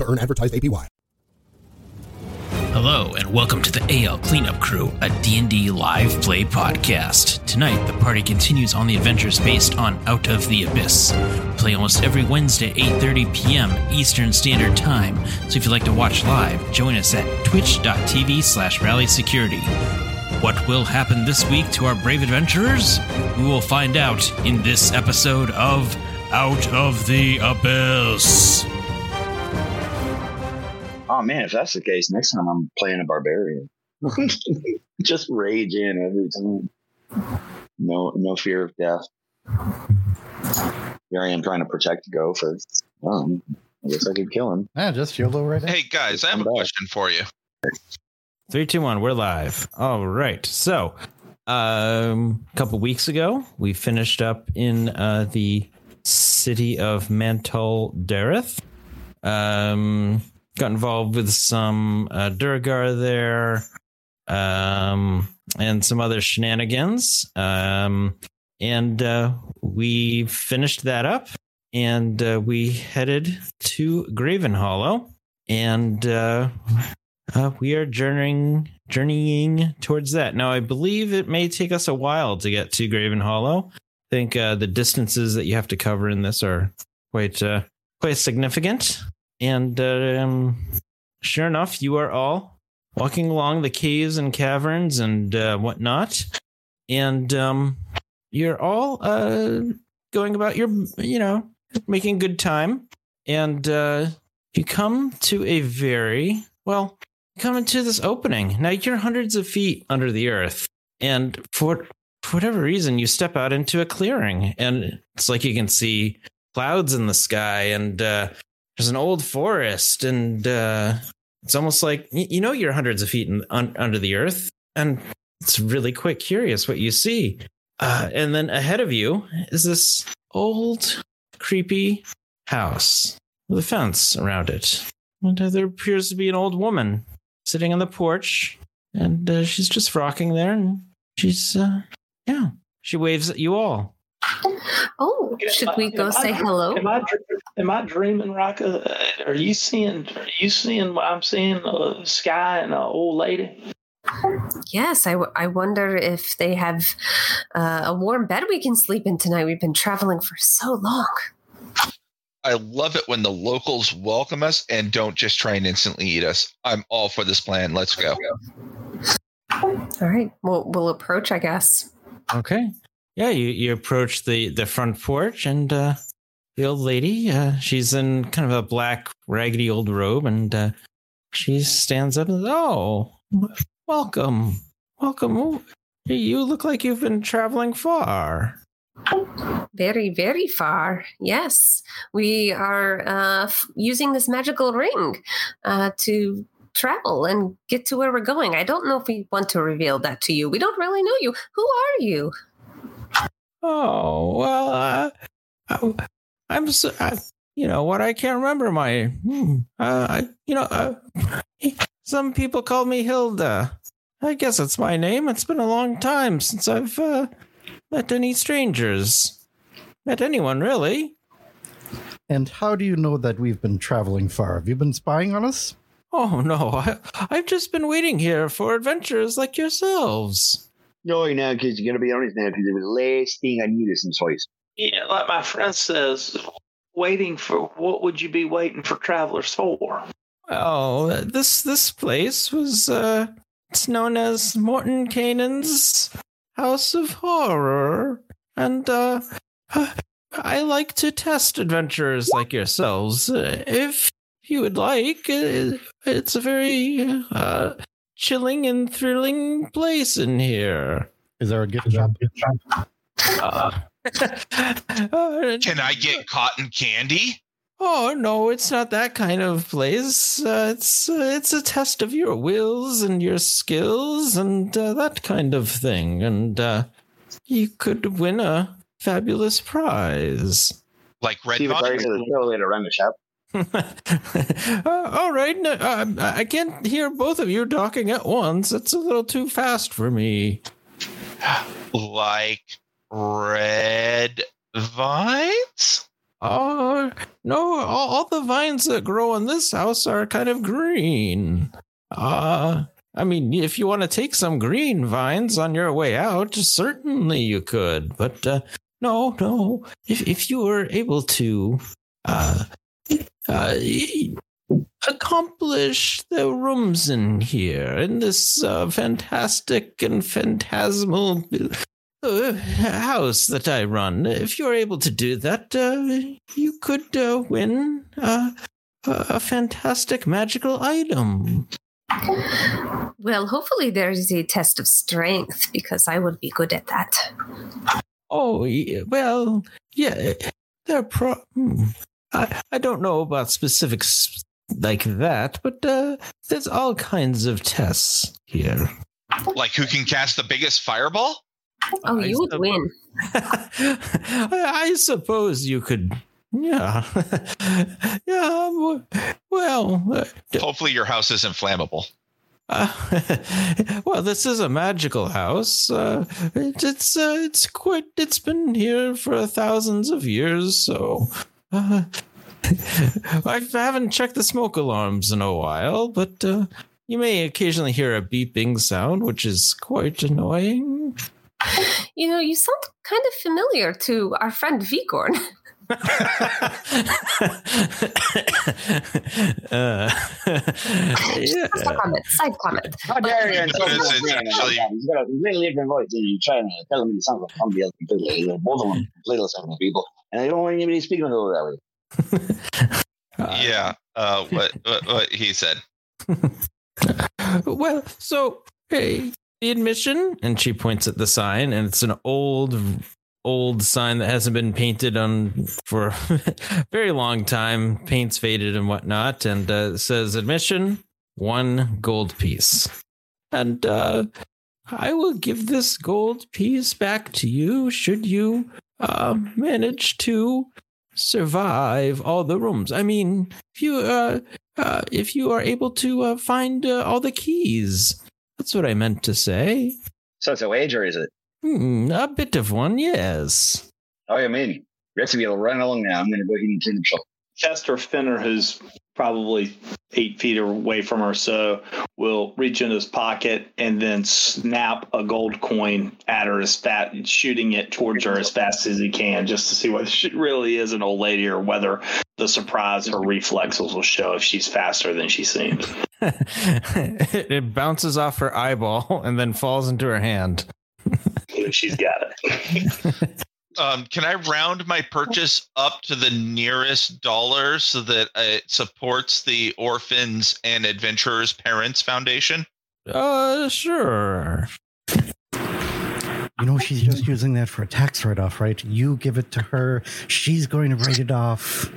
to earn advertised APY. Hello and welcome to the AL Cleanup Crew, a D&D live play podcast. Tonight, the party continues on the adventures based on Out of the Abyss. Play almost every Wednesday, 8.30 p.m. Eastern Standard Time, so if you'd like to watch live, join us at twitch.tv slash rally. What will happen this week to our brave adventurers? We will find out in this episode of Out of the Abyss. Oh man, if that's the case, next time I'm playing a barbarian. Just rage in every time. No, no fear of death. Here I am trying to protect Gopher. Um, I guess I could kill him. Yeah, just YOLO right now. Hey guys, I have a I'm back. question for you. Three, two, one. We're live. All right. So, um, a couple weeks ago, we finished up in uh, the city of Mantul Dareth. Um, got involved with some uh, Duergar there, um, and some other shenanigans. Um, and uh, we finished that up, and uh, we headed to Gravenhollow, and uh, uh, we are journeying journeying towards that. Now, I believe it may take us a while to get to Gravenhollow. I think uh, the distances that you have to cover in this are quite quite significant. And um, sure enough, you are all walking along the caves and caverns and uh, whatnot, and um, you're all uh, going about your, you know, making good time. And uh, you come to a very well you come into this opening. Now you're hundreds of feet under the earth, and for, for whatever reason, you step out into a clearing, and it's like you can see clouds in the sky, and uh, there's an old forest, and uh, it's almost like you know you're hundreds of feet in, un, under the earth, and it's really quite curious what you see. Uh, and then ahead of you is this old, creepy house with a fence around it. And uh, there appears to be an old woman sitting on the porch, and uh, she's just rocking there, and she's, uh, yeah, she waves at you all. Oh, should we go say I- hello? Am I am I dreaming, Raka? Uh, Are you seeing? Are you seeing what I'm seeing? A sky and an old lady. Yes, I, w- I wonder if they have uh, a warm bed we can sleep in tonight. We've been traveling for so long. I love it when the locals welcome us and don't just try and instantly eat us. I'm all for this plan. Let's go. All right, we'll we'll approach, I guess. Okay. Yeah, you, you approach the, the front porch, and uh, the old lady, uh, she's in kind of a black, raggedy old robe, and uh, she stands up and Oh, welcome. Welcome. You look like you've been traveling far. Very, very far. Yes, we are uh, f- using this magical ring uh, to travel and get to where we're going. I don't know if we want to reveal that to you. We don't really know you. Who are you? Oh, well, uh, I, I'm, so, I, you know what? I can't remember my, hmm, uh, I, you know, uh, some people call me Hilda. I guess that's my name. It's been a long time since I've uh, met any strangers. Met anyone, really. And how do you know that we've been traveling far? Have you been spying on us? Oh, no. I, I've just been waiting here for adventurers like yourselves. No, you're not, because you're gonna be honest now, because the last thing I need is some spice. Yeah, like my friend says, waiting for what would you be waiting for travelers for? Oh, this this place was uh it's known as Morton Canaan's House of Horror. And uh I like to test adventurers like yourselves. Uh, If you would like, uh, it's a very uh chilling and thrilling place in here. Is there a gift shop? Uh, uh, Can I get cotton candy? Oh no, it's not that kind of place. Uh, it's uh, it's a test of your wills and your skills and uh, that kind of thing. And uh, you could win a fabulous prize. Like red Steve vine? Atari to the show later run the shop. uh, all right, no, uh, I can't hear both of you talking at once. It's a little too fast for me. Like red vines? Oh no! All, all the vines that grow in this house are kind of green. Uh I mean, if you want to take some green vines on your way out, certainly you could. But uh, no, no. If if you were able to uh, uh, accomplish the rooms in here in this uh, fantastic and phantasmal uh, house that I run. If you're able to do that, uh, you could uh, win uh, a fantastic magical item. Well, hopefully there's a test of strength because I would be good at that. Oh, yeah, well, yeah, they're pro. I, I don't know about specifics like that, but uh, there's all kinds of tests here. Like who can cast the biggest fireball? Oh, I you would sup- win. I I suppose you could. Yeah. yeah. Well, uh, Hopefully your house isn't flammable. uh, well, this is a magical house. Uh, it, it's uh, it's quite. It's been here for thousands of years, so. Uh, I haven't checked the smoke alarms in a while, but uh, you may occasionally hear a beeping sound, which is quite annoying. You know, you sound kind of familiar to our friend Vigorn. uh, yeah. Just a comment, side comment. How dare you insult It's- my it's actually- that? He's got a completely different voice, and you're trying tell him he sounds like somebody else completely. They're both of them completely different people, and they don't want anybody speaking to them that way. Uh, yeah. Uh, what, what what he said. well, so hey, the admission, and she points at the sign, and it's an old, old sign that hasn't been painted on for a very long time. Paint's faded and whatnot, and uh, says admission one gold piece, and uh, I will give this gold piece back to you should you uh, manage to survive all the rooms. I mean, if you uh, uh, if you are able to uh, find uh, all the keys. That's what I meant to say. So it's a wager, is it? Hmm, a bit of one, yes. Oh, you mean? Rest of you will run along now. I'm going to go ahead and clean the shop. Chester Fenner, who's probably eight feet away from her, so will reach into his pocket and then snap a gold coin at her as fast, shooting it towards her as fast as he can, just to see whether she really is an old lady or whether the surprise her reflexes will show if she's faster than she seems. it bounces off her eyeball and then falls into her hand. She's got it. Um, can I round my purchase up to the nearest dollar so that it supports the Orphans and Adventurers Parents Foundation? Uh, sure. You know, she's just using that for a tax write off, right? You give it to her, she's going to write it off.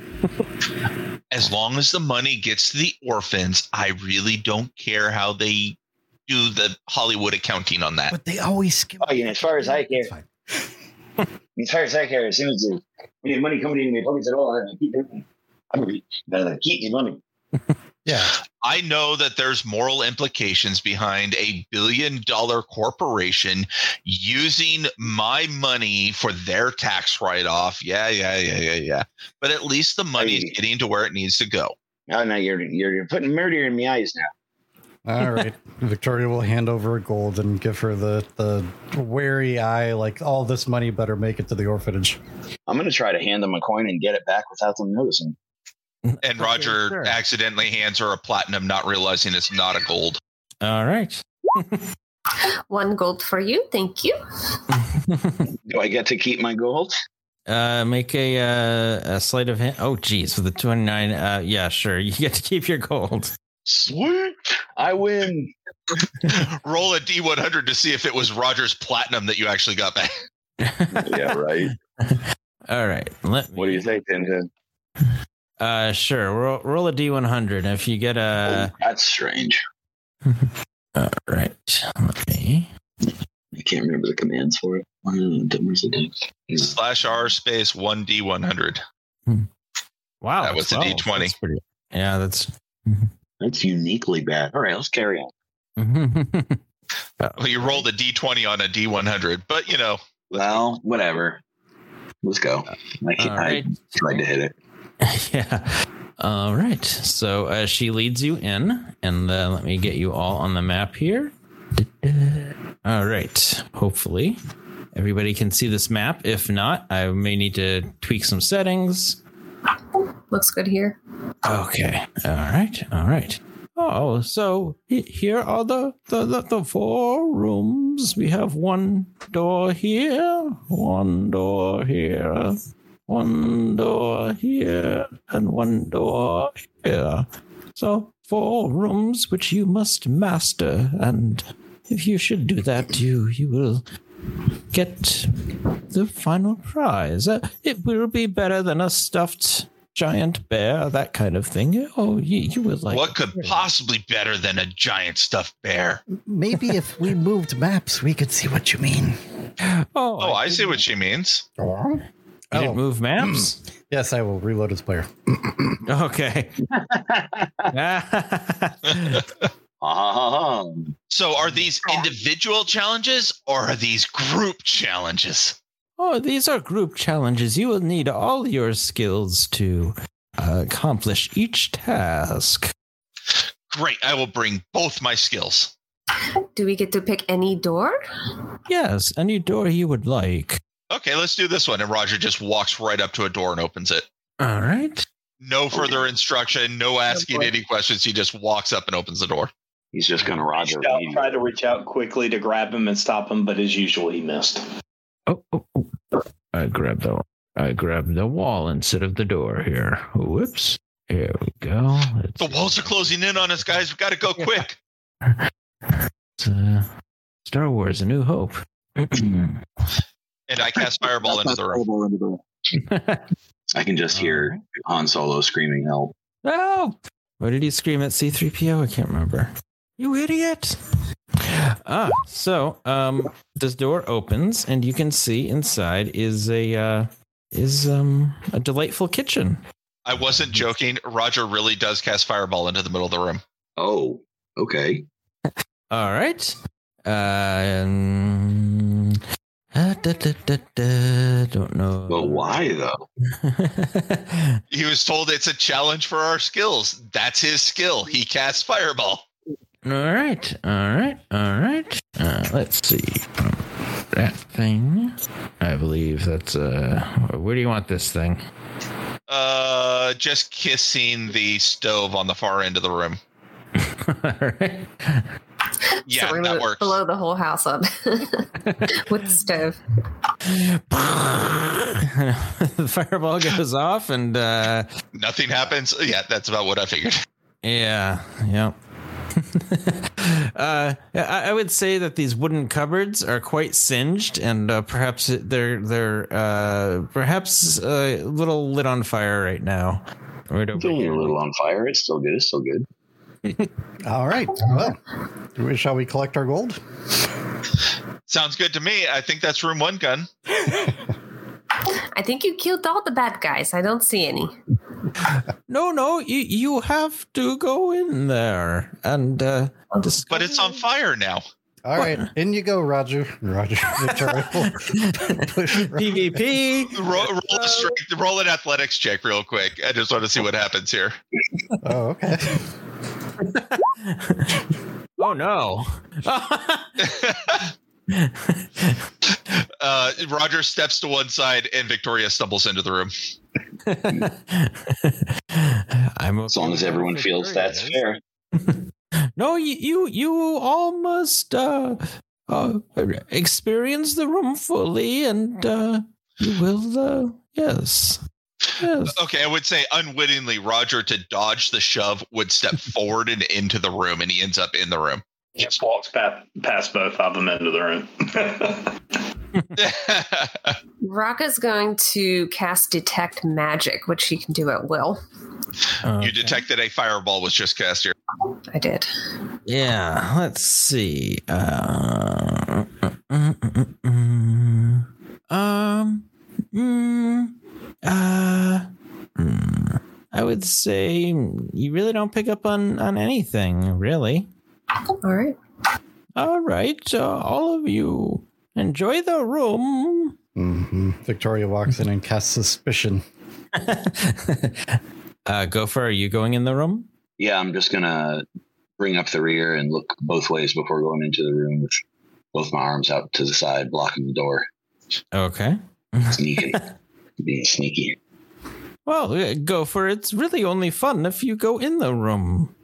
As long as the money gets to the orphans, I really don't care how they do the Hollywood accounting on that. But they always skip. Oh, yeah, as far as I care. It's fine. As far as I care, as soon as the, we have money coming in my pockets at all, I keep it. I'm going to keep the money. Yeah. I know that there's moral implications behind a billion dollar corporation using my money for their tax write off. Yeah, yeah, yeah, yeah, yeah. But at least the money is getting to where it needs to go. Oh, now you're, you're, you're putting murder in my eyes now. All right. Victoria will hand over a gold and give her the, the wary eye, like, all this money better make it to the orphanage. I'm going to try to hand them a coin and get it back without them noticing. And Roger sure. accidentally hands her a platinum, not realizing it's not a gold. All right. One gold for you. Thank you. Do I get to keep my gold? uh, make a uh, a sleight of hand. Oh, geez, with the twenty nine. Uh, yeah, sure. You get to keep your gold. Sweet. I win. Roll a D100 to see if it was Roger's platinum that you actually got back. yeah, right. All right. Let me, What do you think, Tintin? Uh, sure. Roll, roll a d100. If you get a. Oh, that's strange. All right. Let me. I can't remember the commands for it. Where's the deck? Slash R space one D one hundred. Wow. That was a 12. D20. That's pretty- yeah, that's. That's uniquely bad. All right, let's carry on. Well, you rolled a D twenty on a D one hundred, but you know, Well, whatever. Let's go. I, can't, All right. I tried to hit it. yeah. All right. So uh, she leads you in, and uh, let me get you all on the map here. All right. Hopefully, everybody can see this map. If not, I may need to tweak some settings. Looks good here. Okay. All right. All right. Oh, so here are the, the, the, the four rooms. We have one door here, one door here, one door here, and one door here. So, four rooms which you must master, and if you should do that, you you will get the final prize. Uh, it will be better than a stuffed giant bear, that kind of thing. Oh, you, you would like. what could possibly be better than a giant stuffed bear? Maybe if we moved maps, we could see what you mean. Oh, Oh, I see what she means. Oh. You didn't move maps. Yes, I will reload as player. okay. Ah, So, are these individual challenges or are these group challenges? Oh, these are group challenges. You will need all your skills to uh, accomplish each task. Great, I will bring both my skills. Do we get to pick any door? Yes, any door you would like. Okay, let's do this one. And Roger just walks right up to a door and opens it. All right. No further instruction, no asking boy. any questions. He just walks up and opens the door. he's just going to Roger. Reached out, tried to reach out quickly to grab him and stop him, but as usual, he missed. Oh, oh. I grabbed the I grabbed the wall instead of the door here. Whoops. Here we go. Let's- The walls are closing in on us, guys. We got to go quick. It's, uh, Star Wars: A New Hope. And I cast Fireball into the room. I can just hear Han Solo screaming help. oh, what did he scream at C-3PO? I can't remember. You idiot! Ah, so um, this door opens, and you can see inside is a uh, is um a delightful kitchen. I wasn't joking. Roger really does cast Fireball into the middle of the room. Oh, okay. All right. Uh, um, uh, da, da, da, da, don't know. But why though? He was told it's a challenge for our skills. That's his skill. He casts Fireball. All right, all right, all right. Uh, let's see. That thing. I believe that's uh. Where do you want this thing? Uh, just kissing the stove on the far end of the room. all right. Yeah, so that works. Blow the whole house up with the stove. the fireball goes off, and uh, Nothing happens. Yeah, that's about what I figured. yeah, yeah. uh, I, I would say that these wooden cupboards are quite singed, and uh, perhaps they're they're uh, perhaps a little lit on fire right now. Right It's over only a little on fire. It's still good. It's still good. All right. Well, we- shall we collect our gold? Sounds good to me. I think that's room one gun. I think you killed all the bad guys. I don't see any. No, no, you you have to go in there and uh, discover- But it's on fire now. All right. In you go, Roger. Roger. Victoria will push PvP. Roll, roll, a strength, roll an athletics check real quick. I just want to see what happens here. Oh, okay. Oh no. Uh, Roger steps to one side and Victoria stumbles into the room. I'm As long as everyone feels that's fair. No, you you, you all must uh, uh, experience the room fully, and uh, you will. Uh, yes, yes. Okay, I would say unwittingly, Roger to dodge the shove would step forward and into the room, and he ends up in the room. Just walks past, past both of them into the room. Raka's going to cast Detect Magic, which he can do at will. you detected a fireball was just cast here. I did. Yeah, let's see. Uh, um, mm, uh, mm, I would say you really don't pick up on on anything, really. All right. All right, uh, all of you, enjoy the room. hmm Victoria walks in and casts suspicion. uh, Gopher, are you going in the room? Yeah, I'm just gonna bring up the rear and look both ways before going into the room with both my arms out to the side, blocking the door. Okay. Sneaking, being sneaky. Well, uh, Gopher, it's really only fun if you go in the room.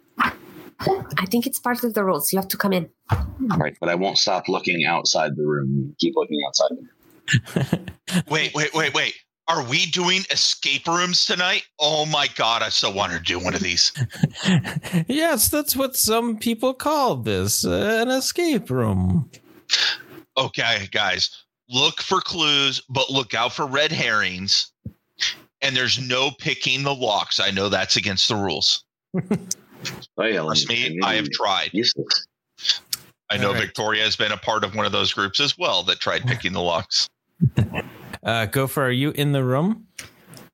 I think it's part of the rules. You have to come in. Right, but I won't stop looking outside the room. Keep looking outside. The room. Wait, wait, wait, wait. Are we doing escape rooms tonight? Oh my god, I so want to do one of these. yes, that's what some people call this uh, an escape room. Okay, guys, look for clues, but look out for red herrings. And there's no picking the locks. I know that's against the rules. Well, Trust me, I have tried. Useless. I know All right. Victoria has been a part of one of those groups as well that tried picking the locks. Uh, Gopher, are you in the room?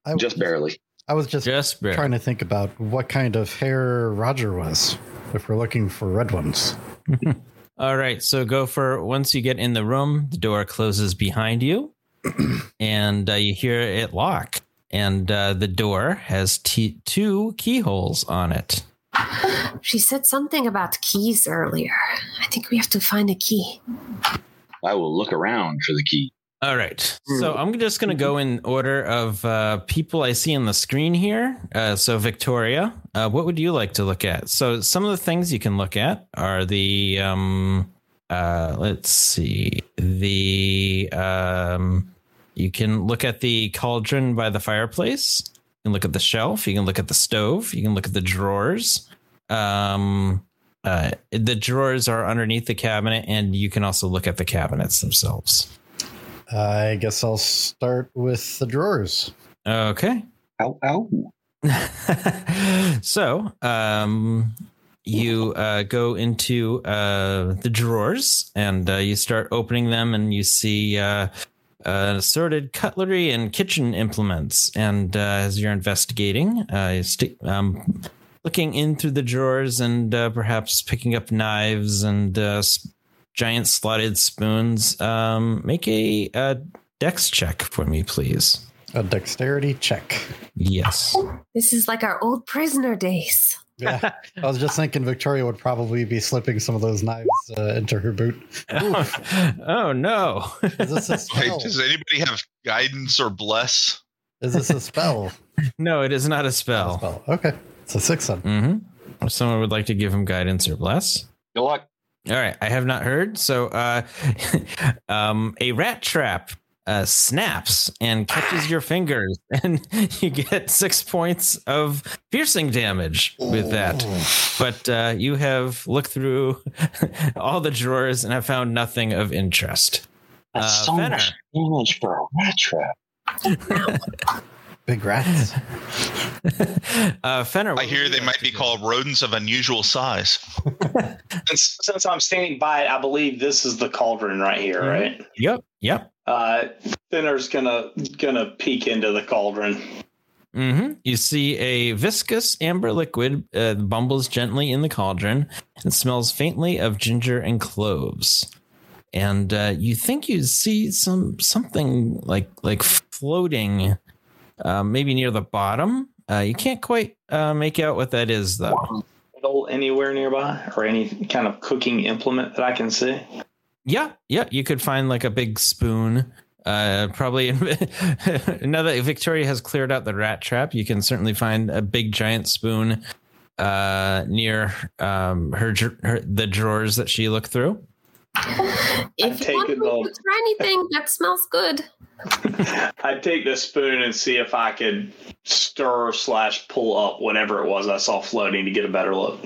I was Just barely. I was just Just barely. trying to think about what kind of hair Roger was. If we're looking for red ones, All right, so Gopher, once you get in the room, the door closes behind you, and uh, you hear it lock. And uh, the door has t- two keyholes on it. She said something about keys earlier. I think we have to find a key. I will look around for the key. All right. So I'm just going to go in order of uh, people I see on the screen here. Uh, so, Victoria, uh, what would you like to look at? So, some of the things you can look at are the, um, uh, let's see, the, um, you can look at the cauldron by the fireplace. You can look at the shelf. You can look at the stove. You can look at the drawers. Um, uh, the drawers are underneath the cabinet, and you can also look at the cabinets themselves. I guess I'll start with the drawers. Okay. Ow, ow. so, um, you uh, go into uh, the drawers and uh, you start opening them, and you see uh, assorted cutlery and kitchen implements. And uh, as you're investigating, uh, you st- um, looking in through the drawers and uh, perhaps picking up knives and uh, s- giant slotted spoons, um, make a, uh dex check for me, please. A dexterity check. Yes. This is like our old prisoner days. Yeah, I was just thinking Victoria would probably be slipping some of those knives uh, into her boot. oh no. Is this a Wait, spell? does anybody have guidance or bless? Is this a spell? no, it is not a A spell. spell. Okay, it's a six then. Mm-hmm. If someone would like to give him guidance or bless. Good luck. All right, I have not heard. So, uh, um, a rat trap uh, snaps and catches your fingers, and you get six points of piercing damage with that. But uh, you have looked through all the drawers and have found nothing of interest. That's Uh, so Fenner. much damage for a rat trap. Big rats. uh, Fenner, I hear they might be do? called rodents of unusual size. Since, since I'm standing by it, I believe this is the cauldron right here, Mhm. right? Yep, yep. Uh, Fenner's gonna gonna peek into the cauldron. hmm You see a viscous amber liquid uh, bumbles gently in the cauldron and smells faintly of ginger and cloves. And uh, you think you see some something like like floating, uh, maybe near the bottom. Uh, you can't quite uh, make out what that is, though. Anywhere nearby, or any kind of cooking implement that I can see. Yeah, yeah. You could find like a big spoon. Uh, probably now that Victoria has cleared out the rat trap, you can certainly find a big giant spoon uh, near um, her, her the drawers that she looked through. If you take want it me all. to try anything that smells good, I'd take the spoon and see if I could stir slash pull up whatever it was I saw floating to get a better look.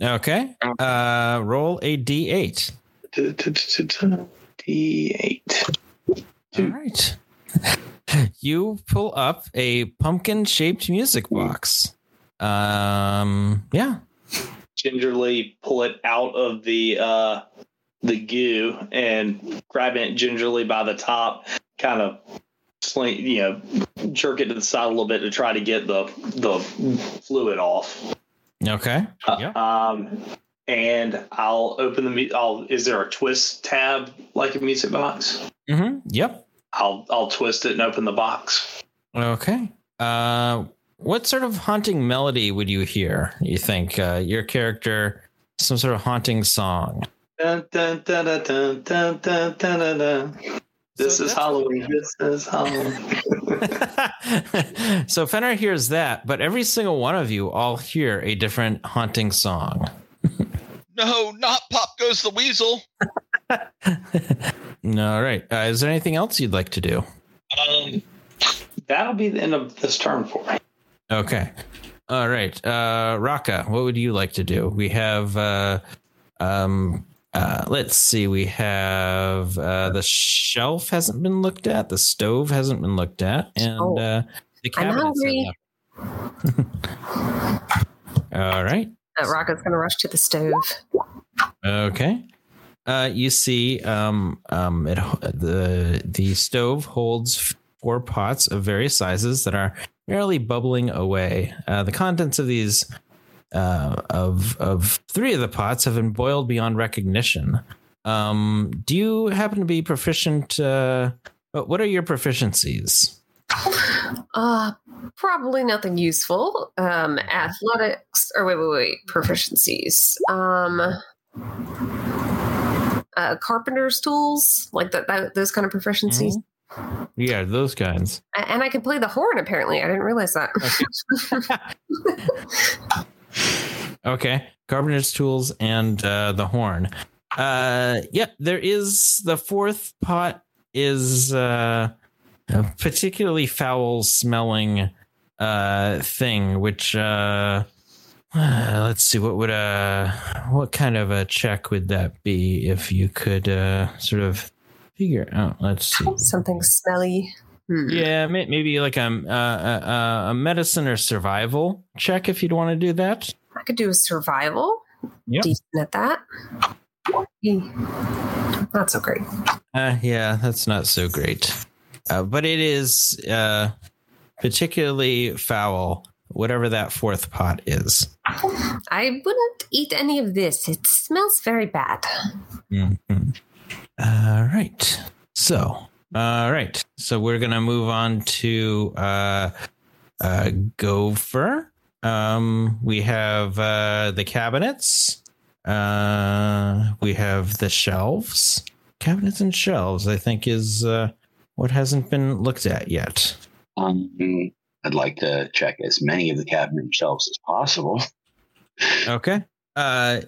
Okay. Uh, roll a d8. D8. All right. you pull up a pumpkin shaped music box. Um, yeah. gingerly pull it out of the uh the goo and grabbing it gingerly by the top kind of sling you know jerk it to the side a little bit to try to get the the fluid off Okay. Uh, Yeah. um and I'll open the. I'll is there a twist tab like a music box? Mm-hmm. Yep. I'll I'll twist it and open the box. Okay. Uh, what sort of haunting melody would you hear? You think uh, your character some sort of haunting song? This is Halloween. This is Halloween. so Fenner hears that, but every single one of you all hear a different haunting song. No, not Pop Goes the Weasel. all right. Uh, is there anything else you'd like to do? Um, That'll be the end of this turn for me. Okay. All right. Uh Raka, what would you like to do? We have uh um uh let's see, we have uh the shelf hasn't been looked at, the stove hasn't been looked at, and Oh. uh the I'm hungry. All right. Uh, Raka's gonna rush to the stove. Okay. Uh, you see, um, um, it the the stove holds four pots of various sizes that are merely bubbling away. Uh, the contents of these, uh, of of three of the pots have been boiled beyond recognition. Um, do you happen to be proficient? Uh, what are your proficiencies? Uh, probably nothing useful. Um, athletics or wait, wait, wait, proficiencies. Um, uh, carpenter's tools, like that, that those kind of proficiencies. Yeah, those kinds. And I can play the horn. Apparently, I didn't realize that. Okay, carpenter's tools and uh, the horn. Uh, yeah, there is the fourth pot is uh, a particularly foul smelling uh thing, which uh, uh, let's see what would uh what kind of a check would that be if you could uh sort of figure out. Let's see. Something smelly. Hmm. Yeah, may- maybe like a, a, a, a medicine or survival check if you'd want to do that. I could do a survival. Yep. Decent at that. Not so great. Uh, yeah, that's not so great. Uh, but it is uh, particularly foul, whatever that fourth pot is. I wouldn't eat any of this. It smells very bad. Mhm. All right. So, all right. So we're going to move on to uh, uh, Gopher. Um, we have uh, the cabinets. Uh, we have the shelves. Cabinets and shelves, I think, is uh, what hasn't been looked at yet. Um, I'd like to check as many of the cabinet shelves as possible. Okay. Uh,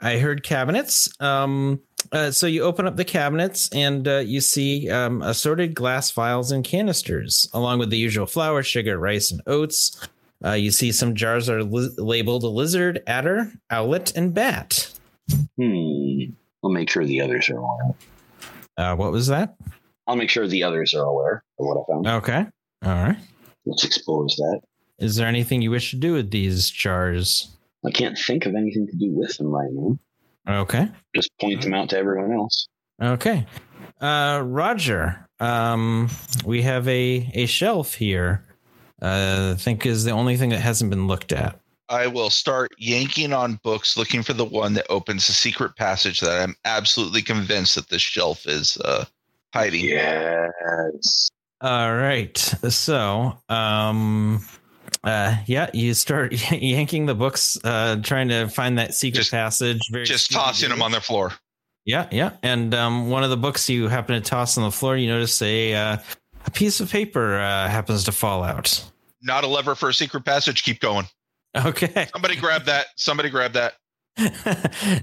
I heard cabinets. Um, uh, so you open up the cabinets and uh, you see um, assorted glass vials and canisters, along with the usual flour, sugar, rice, and oats. Uh, you see some jars are li- labeled lizard, adder, owlet, and bat. Hmm. I'll make sure the others are aware. Uh, what was that? I'll make sure the others are aware of what I found. Okay. All right. Let's expose that. Is there anything you wish to do with these jars? I can't think of anything to do with them right now. Okay. Just point them out to everyone else. Okay. Uh, Roger, um, we have a, a shelf here. Uh, I think is the only thing that hasn't been looked at. I will start yanking on books, looking for the one that opens the secret passage that I'm absolutely convinced that this shelf is uh, hiding. Yes. All right. So, um, uh, yeah, you start yanking the books, uh, trying to find that secret Just- passage. Very Just Scooby-Doo. tossing them on the floor. Yeah, yeah. And um, one of the books you happen to toss on the floor, you notice a uh, a piece of paper uh, happens to fall out. Not a lever for a secret passage. Keep going. Okay. Somebody grab that. Somebody grab that.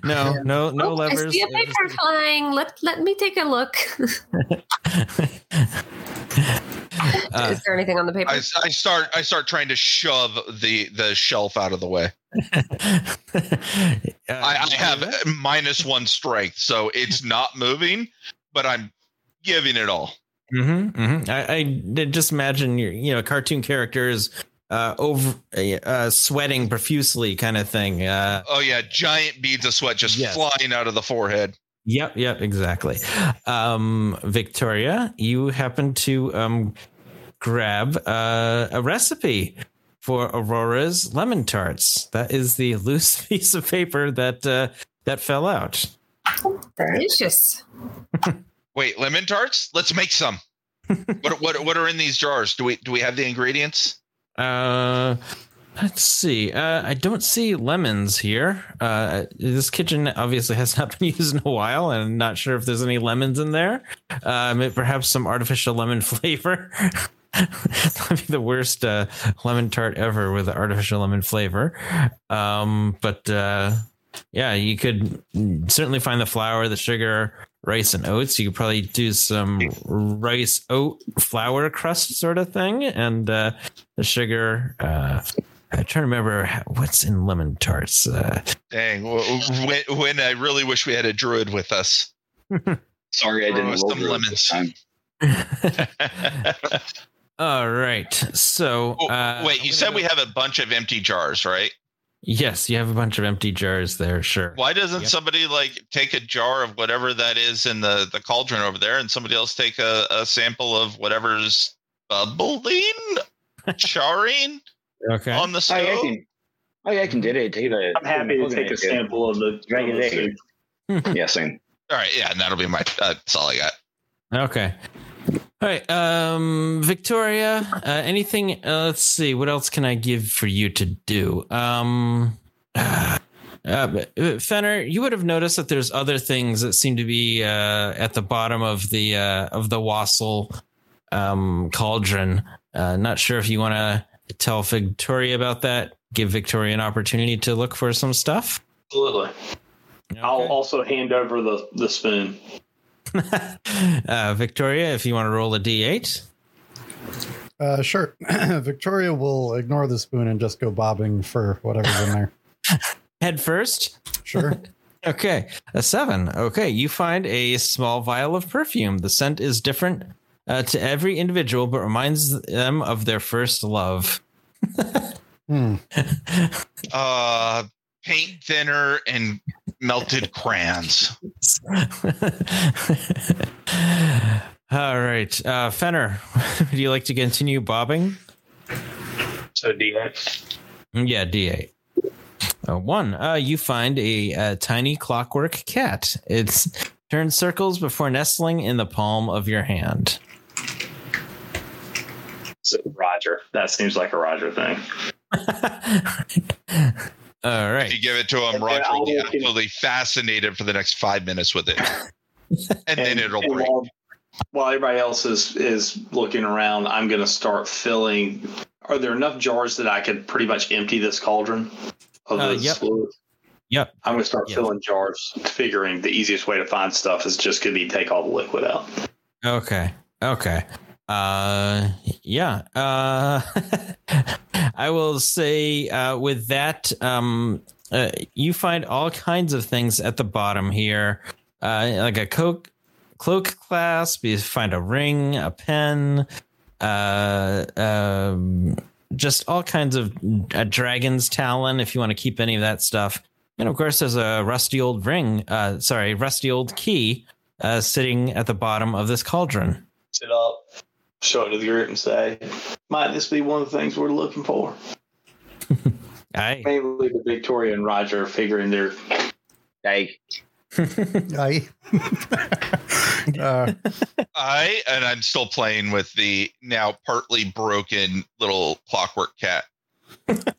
No, no, no Oh, levers. I see a paper flying. Let let me take a look. Uh, Is there anything on the paper? I, I start. I start trying to shove the the shelf out of the way. Uh, I, I have minus one strength, so it's not moving. But I'm giving it all. Mm-hmm, mm-hmm. I, I just imagine your, you know, cartoon characters uh, over uh, sweating profusely, kind of thing. Uh, Oh yeah, giant beads of sweat just Yes. flying out of the forehead. Yep, yep, exactly. Um, Victoria, you happen to um, grab uh, a recipe for Aurora's lemon tarts. That is the loose piece of paper that uh, that fell out. Delicious. Wait, lemon tarts? Let's make some. what what what are in these jars? Do we do we have the ingredients? Uh, let's see. Uh, I don't see lemons here. Uh, this kitchen obviously has not been used in a while, and I'm not sure if there's any lemons in there. May- perhaps some artificial lemon flavor. That'd be the worst uh, lemon tart ever with artificial lemon flavor. Um, but uh, yeah, you could certainly find the flour, the sugar, rice, and oats. You could probably do some rice oat flour crust sort of thing, and uh, the sugar. Uh, I'm trying to remember what's in lemon tarts. Uh, Dang, w- w- when, when I really wish we had a druid with us. Sorry, I didn't roll some lemons. this time. all right, so Oh, uh, Wait, you said we have a bunch of empty jars, right? Yes, you have a bunch of empty jars there. Sure. Why doesn't Yep. somebody like take a jar of whatever that is in the the cauldron over there, and somebody else take a, a sample of whatever's bubbling, charring Okay. on the Oh, stove? yeah, I can. Oh, yeah, I can do it. Take a, I'm happy to take a sample of the Drink it of the in. soup. Yeah, same. All right, yeah, and that'll be my. Uh, that's all I got. Okay. All right, um, Victoria. Uh, anything? Uh, let's see. What else can I give for you to do? Um, uh, Fenner, you would have noticed that there's other things that seem to be uh, at the bottom of the uh, of the wassail um, cauldron. Uh, not sure if you want to tell Victoria about that. Give Victoria an opportunity to look for some stuff. Absolutely. I'll also hand over the, the spoon. uh, Victoria, if you want to roll a d8. Uh, sure. Victoria will ignore the spoon and just go bobbing for whatever's in there. Head first. Sure. Okay, a seven. Okay, you find a small vial of perfume. The scent is different uh, to every individual, but reminds them of their first love. Hmm. Uh, paint thinner and melted crayons. All right, uh, Fenner, would you like to continue bobbing? So D8. Yeah, D8. Uh, one, uh, you find a, uh tiny clockwork cat. It turns circles before nestling in the palm of your hand. So Roger. That seems like a Roger thing. All right. If you give it to him, Okay, Roger will be I'll look in- absolutely fascinated for the next five minutes with it, and, then it'll break. While, while everybody else is is looking around, I'm going to start filling. Are there enough jars that I could pretty much empty this cauldron of Uh, this yep. fluid? Yep. I'm going to start Yep. filling jars, figuring the easiest way to find stuff is just going to be take all the liquid out. Okay. Okay. Uh yeah. Uh I will say uh with that um uh, you find all kinds of things at the bottom here. Uh like a coke cloak clasp, you find a ring, a pen, uh um just all kinds of a dragon's talon if you want to keep any of that stuff. And of course there's a rusty old ring, uh sorry, rusty old key uh sitting at the bottom of this cauldron. Sit up, show it to the group, and say, "Might this be one of the things we're looking for?" Aye. Mainly the Victoria and Roger figuring their Hey, I. uh, I and I'm still playing with the now partly broken little clockwork cat.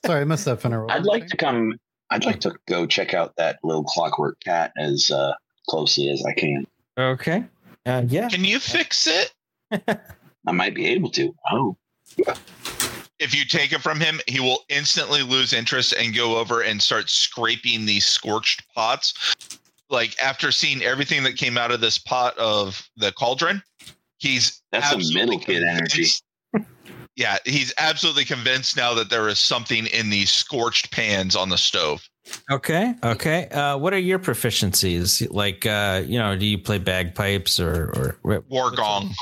sorry, I missed that Fenner. What I'd like to come. I'd like to go check out that little clockwork cat as uh, closely as I can. Okay. Uh, yeah. Can you fix it? I might be able to. Oh, If you take it from him, he will instantly lose interest and go over and start scraping these scorched pots. Like after seeing everything that came out of this pot of the cauldron, he's That's some absolutely middle kid energy. Yeah, he's absolutely convinced now that there is something in these scorched pans on the stove. Okay. Okay. Uh, what are your proficiencies? Like, uh, you know, do you play bagpipes or or War gong.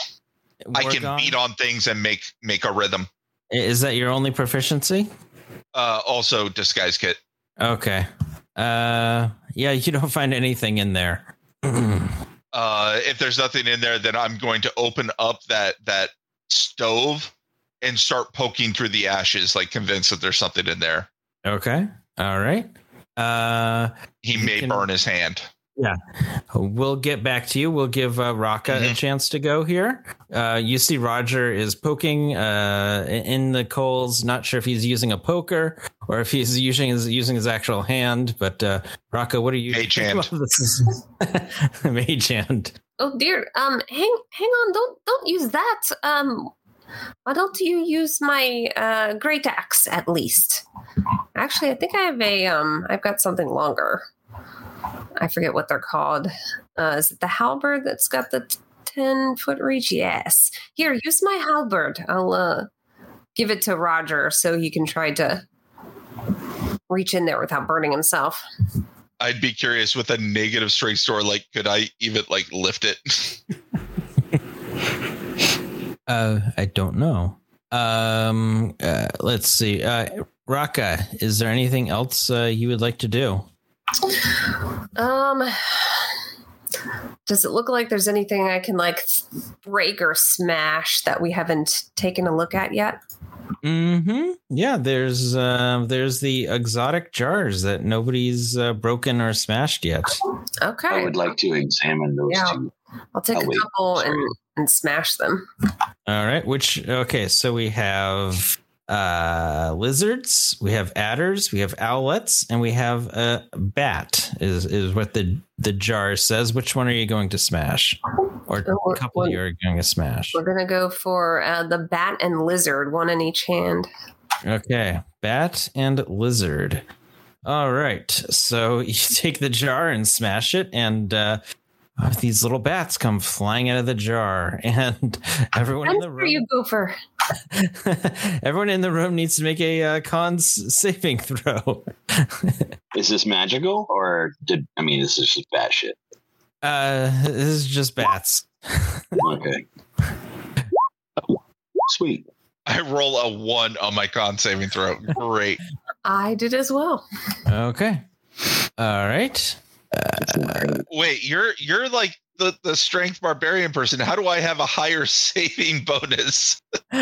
I can War beat on things and make make a rhythm. Is that your only proficiency? Uh, also, disguise kit. Okay. Uh, yeah, you don't find anything in there. Uh, if there's nothing in there, then I'm going to open up that that stove and start poking through the ashes, like convinced that there's something in there. okay. All right. Uh, He may can- burn his hand. We'll get back to you. We'll give uh, Raka a Mhm. chance to go here. Uh, you see Roger is poking uh, in the coals. Not sure if he's using a poker or if he's using his using his actual hand. But uh, Raka, what are you? Mage hand. Well, this mage hand. Oh dear. Um, hang, hang on. Don't, don't use that. Um, why don't you use my uh, great axe at least? Actually, I think I have a um, I've got something longer. I forget what they're called. Uh, is it the halberd that's got the t- ten foot reach? Yes. Here, use my halberd. I'll uh, give it to Roger so he can try to reach in there without burning himself. I'd be curious with a negative strength store. Like, could I even like lift it? Uh, I don't know. Um, uh, let's see. Uh, Raka, is there anything else uh, you would like to do? Um, does it look like there's anything I can like break or smash that we haven't taken a look at yet? Mm-hmm. Yeah, there's uh, there's the exotic jars that nobody's uh, broken or smashed yet. Okay, I would like to examine those Yeah. two. I'll take oh, a wait, couple sorry. and, and smash them. All right. Which okay, so we have uh lizards, we have adders, we have owlets, and we have a bat. Is is what the the jar says. Which one are you going to smash? Or Uh, a couple you're going to smash. We're gonna go for uh, the bat and lizard, one in each hand. Okay, bat and lizard. All right, so you take the jar and smash it, and uh, these little bats come flying out of the jar, and everyone in the for room, you, Gopher. everyone in the room needs to make a uh, cons saving throw. Is this magical or did I mean this is just bat shit? Uh, this is just bats. Okay. Sweet. I roll a one on my con saving throw. Great. I did as well. Okay, all right. Wait, you're you're like the the strength barbarian person. How do I have a higher saving bonus?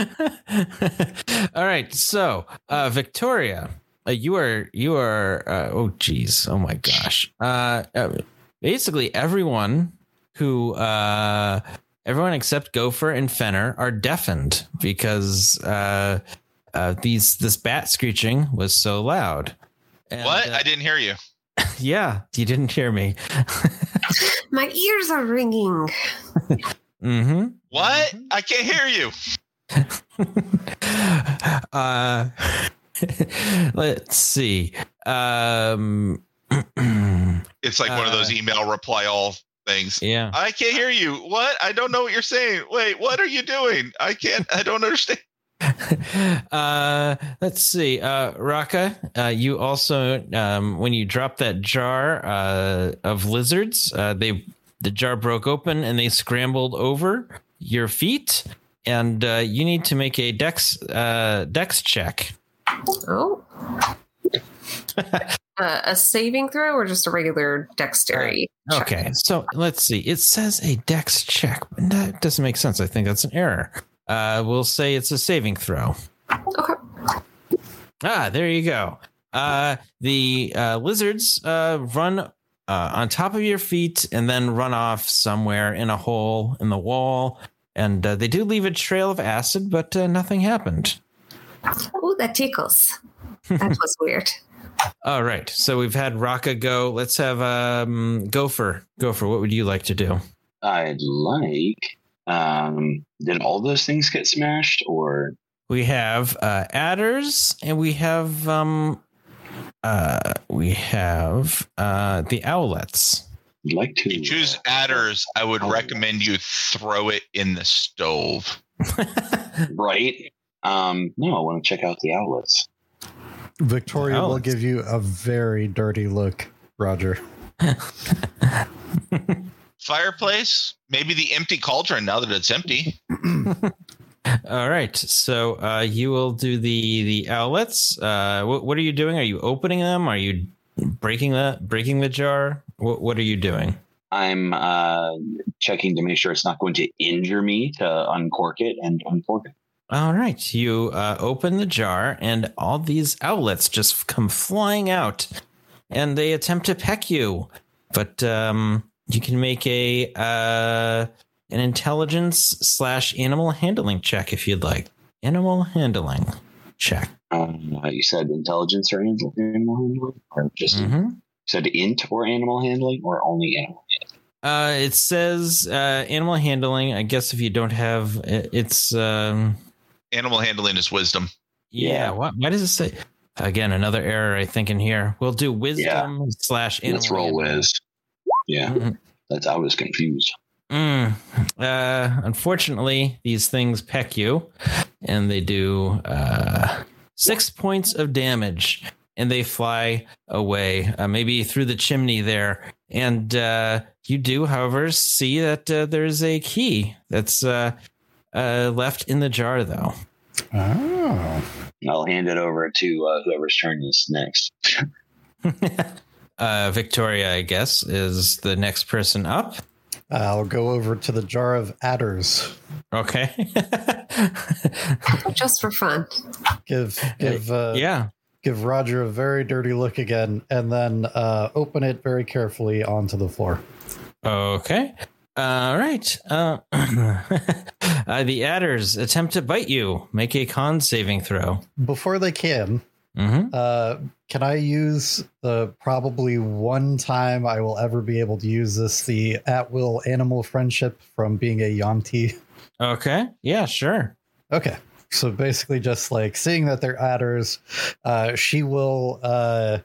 All right, so uh, Victoria, uh, you are you are uh, oh geez, oh my gosh. Uh, uh, basically, everyone who uh, everyone except Gopher and Fenner are deafened because uh, uh, these this bat screeching was so loud. And, what? uh, I didn't hear you. yeah, you didn't hear me. My ears are ringing. mm-hmm. What? I can't hear you. uh, let's see. Um, It's like one of those Uh, email reply all things. yeah. I can't hear you. What? I don't know what you're saying. Wait, what are you doing? I can't. I don't understand. uh, let's see. Uh, Raka, uh, you also, um, when you dropped that jar uh, of lizards, uh, they the jar broke open and they scrambled over your feet, and uh, you need to make a dex uh, dex check. Oh. uh, a saving throw or just a regular dexterity? check? Okay, so let's see. It says a dex check, but that doesn't make sense. I think that's an error. Uh, we'll say it's a saving throw. Okay. Ah, there you go. Uh, the uh, lizards uh, run uh, on top of your feet and then run off somewhere in a hole in the wall. And uh, they do leave a trail of acid, but uh, nothing happened. Oh, that tickles. That was weird. All right, so we've had Raka go. Let's have um, Gopher. Gopher, what would you like to do? I'd like um did all those things get smashed or We have uh, adders, and we have um, uh, we have uh, the owlets. I'd like to You choose uh, adders. I would recommend you throw it in the stove. right? Um no, I want to check out the owlets. Victoria will give you a very dirty look, Roger. Fireplace? Maybe the empty cauldron now that it's empty. All right. So uh, you will do the the owlets. Uh, what, what are you doing? Are you opening them? Are you breaking the breaking the jar? What, what are you doing? I'm uh, checking to make sure it's not going to injure me to uncork it and uncork it. All right. You uh, open the jar, and all these owlets just come flying out, and they attempt to peck you. But um, you can make a uh, an intelligence slash animal handling check if you'd like. Animal handling check. Um, uh, you said intelligence or animal animal handling, or just Mhm. you said int or animal handling, or only animal. Uh, it says uh, animal handling. I guess if you don't have, it- it's um, Animal handling is wisdom. yeah. Yeah. Why, why does it say again? Another error I think in here. We'll do wisdom slash animal. Let's roll handling. whiz. Yeah, Mhm. that's. I was confused. Mm. Uh, unfortunately, these things peck you, and they do uh, six points of damage, and they fly away, uh, maybe through the chimney there. And uh, you do, however, see that uh, there's a key that's uh, uh, left in the jar, though. Oh. I'll hand it over to uh, whoever's turn is next. uh, Victoria, I guess, is the next person up. I'll go over to the jar of adders. Okay. Just for fun. Give give uh, yeah. give Roger a very dirty look again, and then uh, open it very carefully onto the floor. Okay. All right. Uh, uh, the adders attempt to bite you. Make a con saving throw. Before they can, Mm-hmm. uh, can I use the probably one time I will ever be able to use this the at will animal friendship from being a Yuan-ti? Okay. Yeah, sure. Okay. So basically, just like seeing that they're adders, uh, she will uh,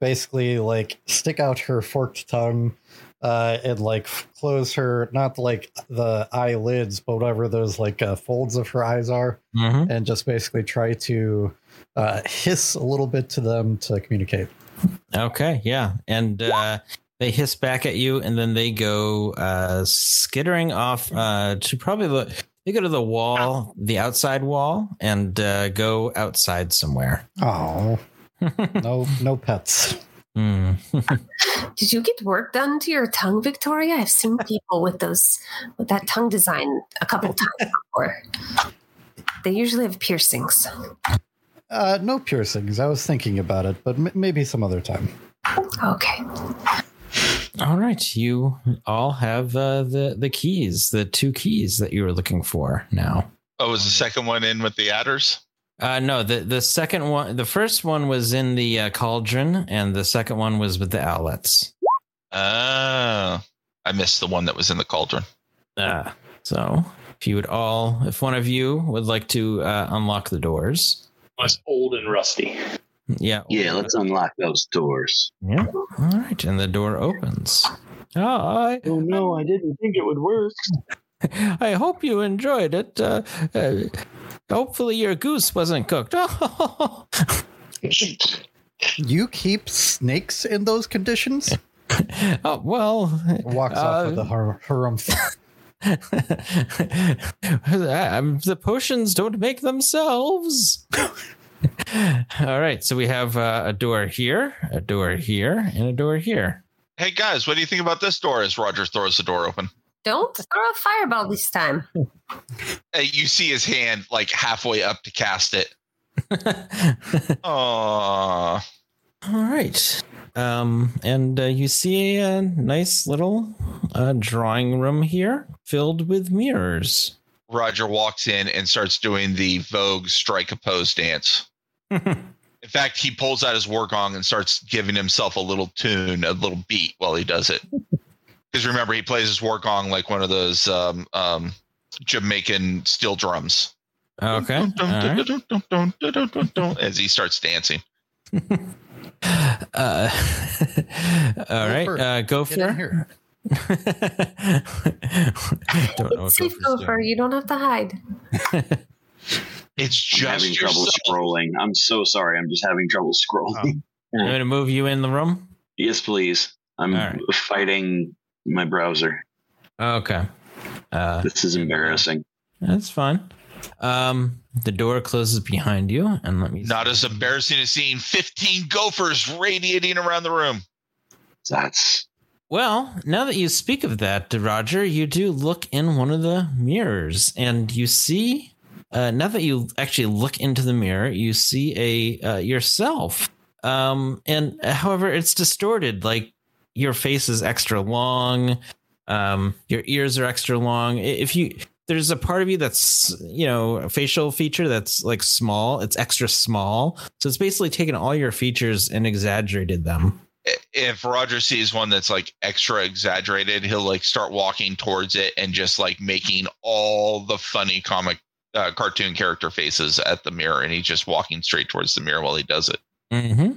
basically like stick out her forked tongue uh, and like close her, not like the eyelids, but whatever those like uh, folds of her eyes are, Mm-hmm. and just basically try to uh, hiss a little bit to them to communicate. Okay. Yeah. And uh, they hiss back at you, and then they go uh, skittering off uh, to probably the. They go to the wall, the outside wall, and uh, go outside somewhere. Oh, no, no pets. Hmm. Did you get work done to your tongue, Victoria? I've seen people with those with that tongue design a couple times before. They usually have piercings. Uh, no piercings. I was thinking about it, but m- maybe some other time. Okay. All right, you all have uh, the the keys, the two keys that you were looking for now. Oh, was the second one in with the adders? Uh, no, the the second one, the first one was in the uh, cauldron, and the second one was with the owlets. Oh, I missed the one that was in the cauldron. Uh, so, if you would all, if one of you would like to uh, unlock the doors, It's old and rusty. yeah, Yeah, let's unlock those doors. yeah. All right, and the door opens. Oh, I, Oh no, I didn't think it would work. I hope you enjoyed it. Uh, uh, hopefully, your goose wasn't cooked. You keep snakes in those conditions? oh well, Walks uh, off with a har- harumph. Um, the potions don't make themselves. All right, so we have uh, a door here, a door here, and a door here. Hey guys, what do you think about this door? As Roger throws the door open, Don't throw a fireball this time. hey, you see his hand like halfway up to cast it. Aww. All right, um, and uh, you see a nice little uh, drawing room here filled with mirrors. Roger walks in and starts doing the Vogue strike a pose dance. In fact, he pulls out his war gong and starts giving himself a little tune, a little beat while he does it. Because remember, he plays his war gong like one of those um, um, Jamaican steel drums. Okay, right. As he starts dancing. Uh, all right, Gopher, uh, go Get in for here. Don't know what It's safe, Gopher's doing. Gopher. You don't have to hide. It's I'm just having trouble yourself. scrolling. I'm so sorry. I'm just having trouble scrolling. I'm going to move you in the room. Yes, please. I'm All right. fighting my browser. Okay. Uh, This is embarrassing. that's fine. Um, the door closes behind you, and let me. Not as embarrassing as seeing 15 gophers radiating around the room. That's Well, now that you speak of that, Roger, you do look in one of the mirrors, and you see. Uh, now that you actually look into the mirror, you see a uh, yourself. Um, and uh, however, it's distorted. Like your face is extra long. Um, your ears are extra long. If you there's a part of you that's you know a facial feature that's like small. It's extra small. So it's basically taken all your features and exaggerated them. If Roger sees one that's like extra exaggerated, he'll like start walking towards it and just like making all the funny comic uh, cartoon character faces at the mirror. And he's just walking straight towards the mirror while he does it. hmm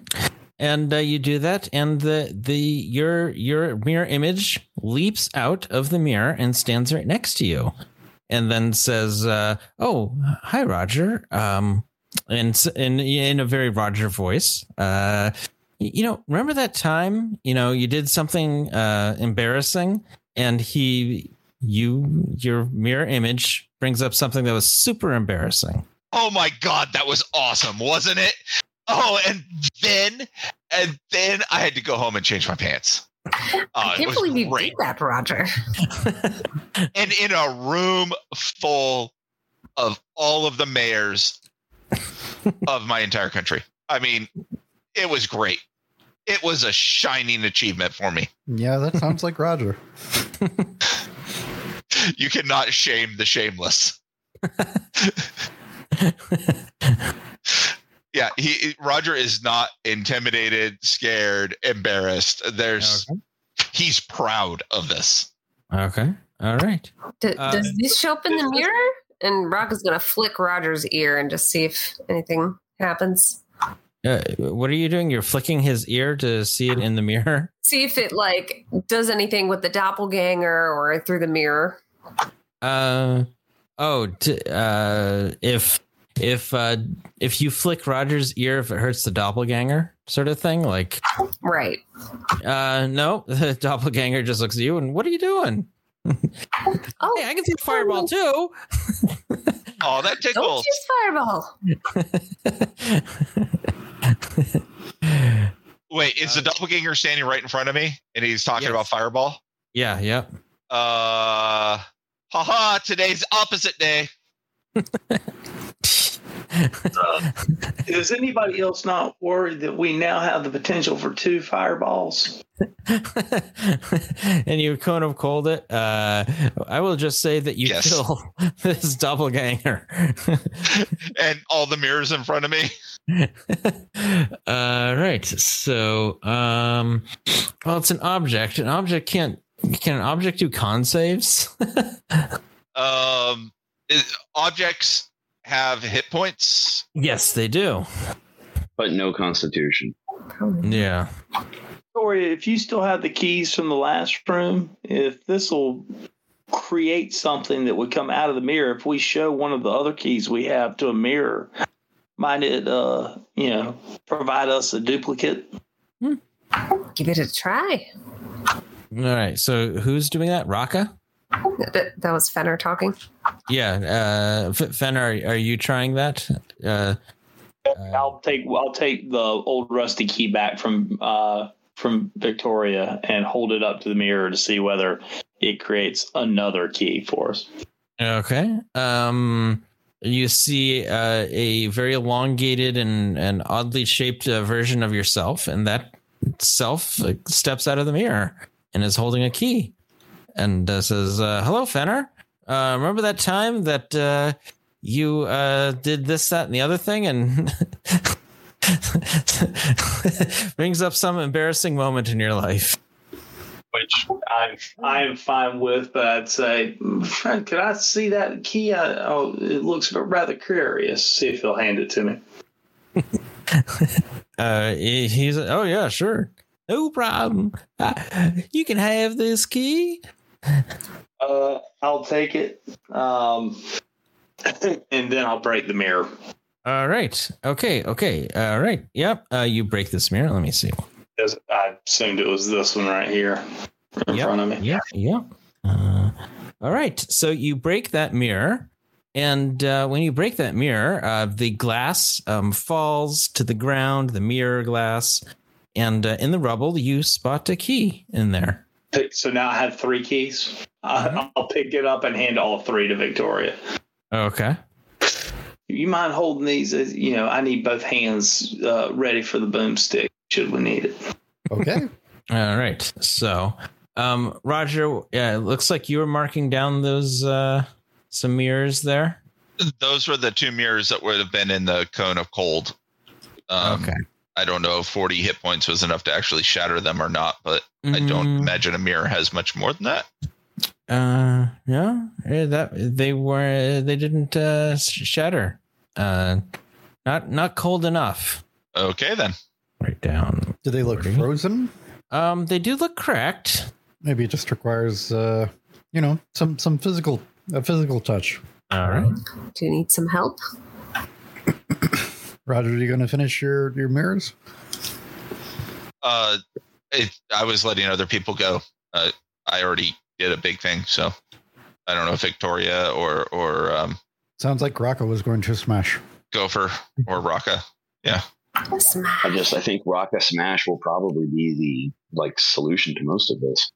And uh, you do that, and the the your your mirror image leaps out of the mirror and stands right next to you, and then says, uh, "Oh, hi, Roger." Um, and in in a very Roger voice, uh, you know, remember that time? You know, you did something uh, embarrassing, and he, you, your mirror image brings up something that was super embarrassing. Oh my god, that was awesome, wasn't it? Oh, and then and then I had to go home and change my pants. I Uh, it can't was believe you great. did that, Roger. And in a room full of all of the mayors of my entire country. I mean, it was great. It was a shining achievement for me. Yeah, that sounds like Roger. You cannot shame the shameless. yeah, he Roger is not intimidated, scared, embarrassed. There's he's proud of this. Okay, all right. D- Uh, does this show up in the mirror? And Rock is going to flick Roger's ear and just see if anything happens. Uh, what are you doing? You're flicking his ear to see it in the mirror. See if it like does anything with the doppelganger or through the mirror. Uh oh. T- uh, if if uh if you flick Roger's ear, if it hurts the doppelganger, sort of thing. Like, Right. uh, no, the doppelganger just looks at you and what are you doing? Oh, Hey, I can see the fireball too. Oh, that don't tickles. use fireball. Wait, is the doppelganger standing right in front of me and he's talking Yes. about fireball? yeah, yeah. Uh haha, today's opposite day. Is anybody else not worried that we now have the potential for two fireballs? and you kind of called it. Uh, I will just say that you Yes. kill this doppelganger. And all the mirrors in front of me. uh, right. So, um, well, it's an object. An object can't. Can an object do con saves? Um is, objects have hit points. yes, they do. but no constitution. Yeah. Tori, if you still have the keys from the last room, if this will create something that would come out of the mirror, if we show one of the other keys we have to a mirror, might it, uh, you know, provide us a duplicate? Give it a try. All right. So, who's doing that? Raka. That, that was Fenner talking. Yeah. Uh, F- Fen, are, are you trying that? Uh, I'll take I'll take the old rusty key back from uh, from Victoria and hold it up to the mirror to see whether it creates another key for us. Okay. Um, you see uh, a very elongated and, and oddly shaped uh, version of yourself, and that self like, steps out of the mirror and is holding a key and uh, says, uh, "Hello, Fenner. Uh, remember that time that uh, you uh, did this, that, and the other thing?" And brings up some embarrassing moment in your life. Which I'm I'm fine with, but I'd say, Frank, could I see that key? I, oh, it looks rather curious. See if he'll hand it to me. Uh, he- he's oh yeah, sure, no problem. Uh, you can have this key. Uh, I'll take it. Um, and then I'll break the mirror. All right. Okay. Okay. All right. Yep. Uh, you break this mirror. Let me see. I assumed it was this one right here in Yep. front of me. Yeah. Yeah. Uh, all right. So you break that mirror. And uh, when you break that mirror, uh, the glass um, falls to the ground, the mirror glass. And uh, in the rubble, you spot a key in there. Pick- So now I have three keys. I, I'll pick it up and hand all three to Victoria. Okay. You mind holding these? You know, I need both hands uh, ready for the boomstick should we need it. Okay. All right. So, um, Roger, yeah, it looks like you were marking down those uh, some mirrors there. Those were the two mirrors that would have been in the cone of cold. Um, Okay. I don't know if 40 hit points was enough to actually shatter them or not, but I don't Mm, imagine a mirror has much more than that. Uh, yeah, eh, that they were they didn't uh, shatter. Uh, not not cold enough. Okay, then. Right down. Do they look Forty. frozen? Um, they do look cracked. Maybe it just requires, uh, you know, some some physical a physical touch. All right. Do you need some help? Roger, are you going to finish your your mirrors? Uh, it, I was letting other people go. Uh, I already did a big thing, so I don't know if Victoria or or um, Sounds like Rocco was going to smash. Gopher or Raka. Yeah. Smash. I just I think Raka Smash will probably be the like solution to most of this.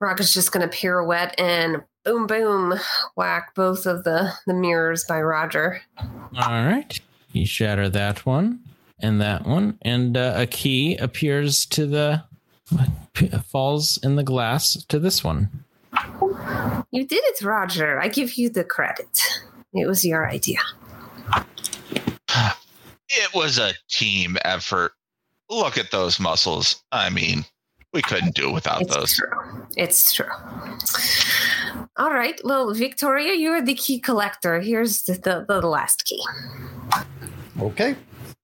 Rock is just going to pirouette and boom, boom, whack both of the, the mirrors by Roger. All right. You shatter that one and that one, and uh, a key appears to the falls in the glass to this one. You did it, Roger. I give you the credit. It was your idea. It was a team effort. Look at those muscles. I mean, we couldn't do it without It's those. true. It's true. All right. Well, Victoria, you're the key collector. Here's the, the, the last key. Okay.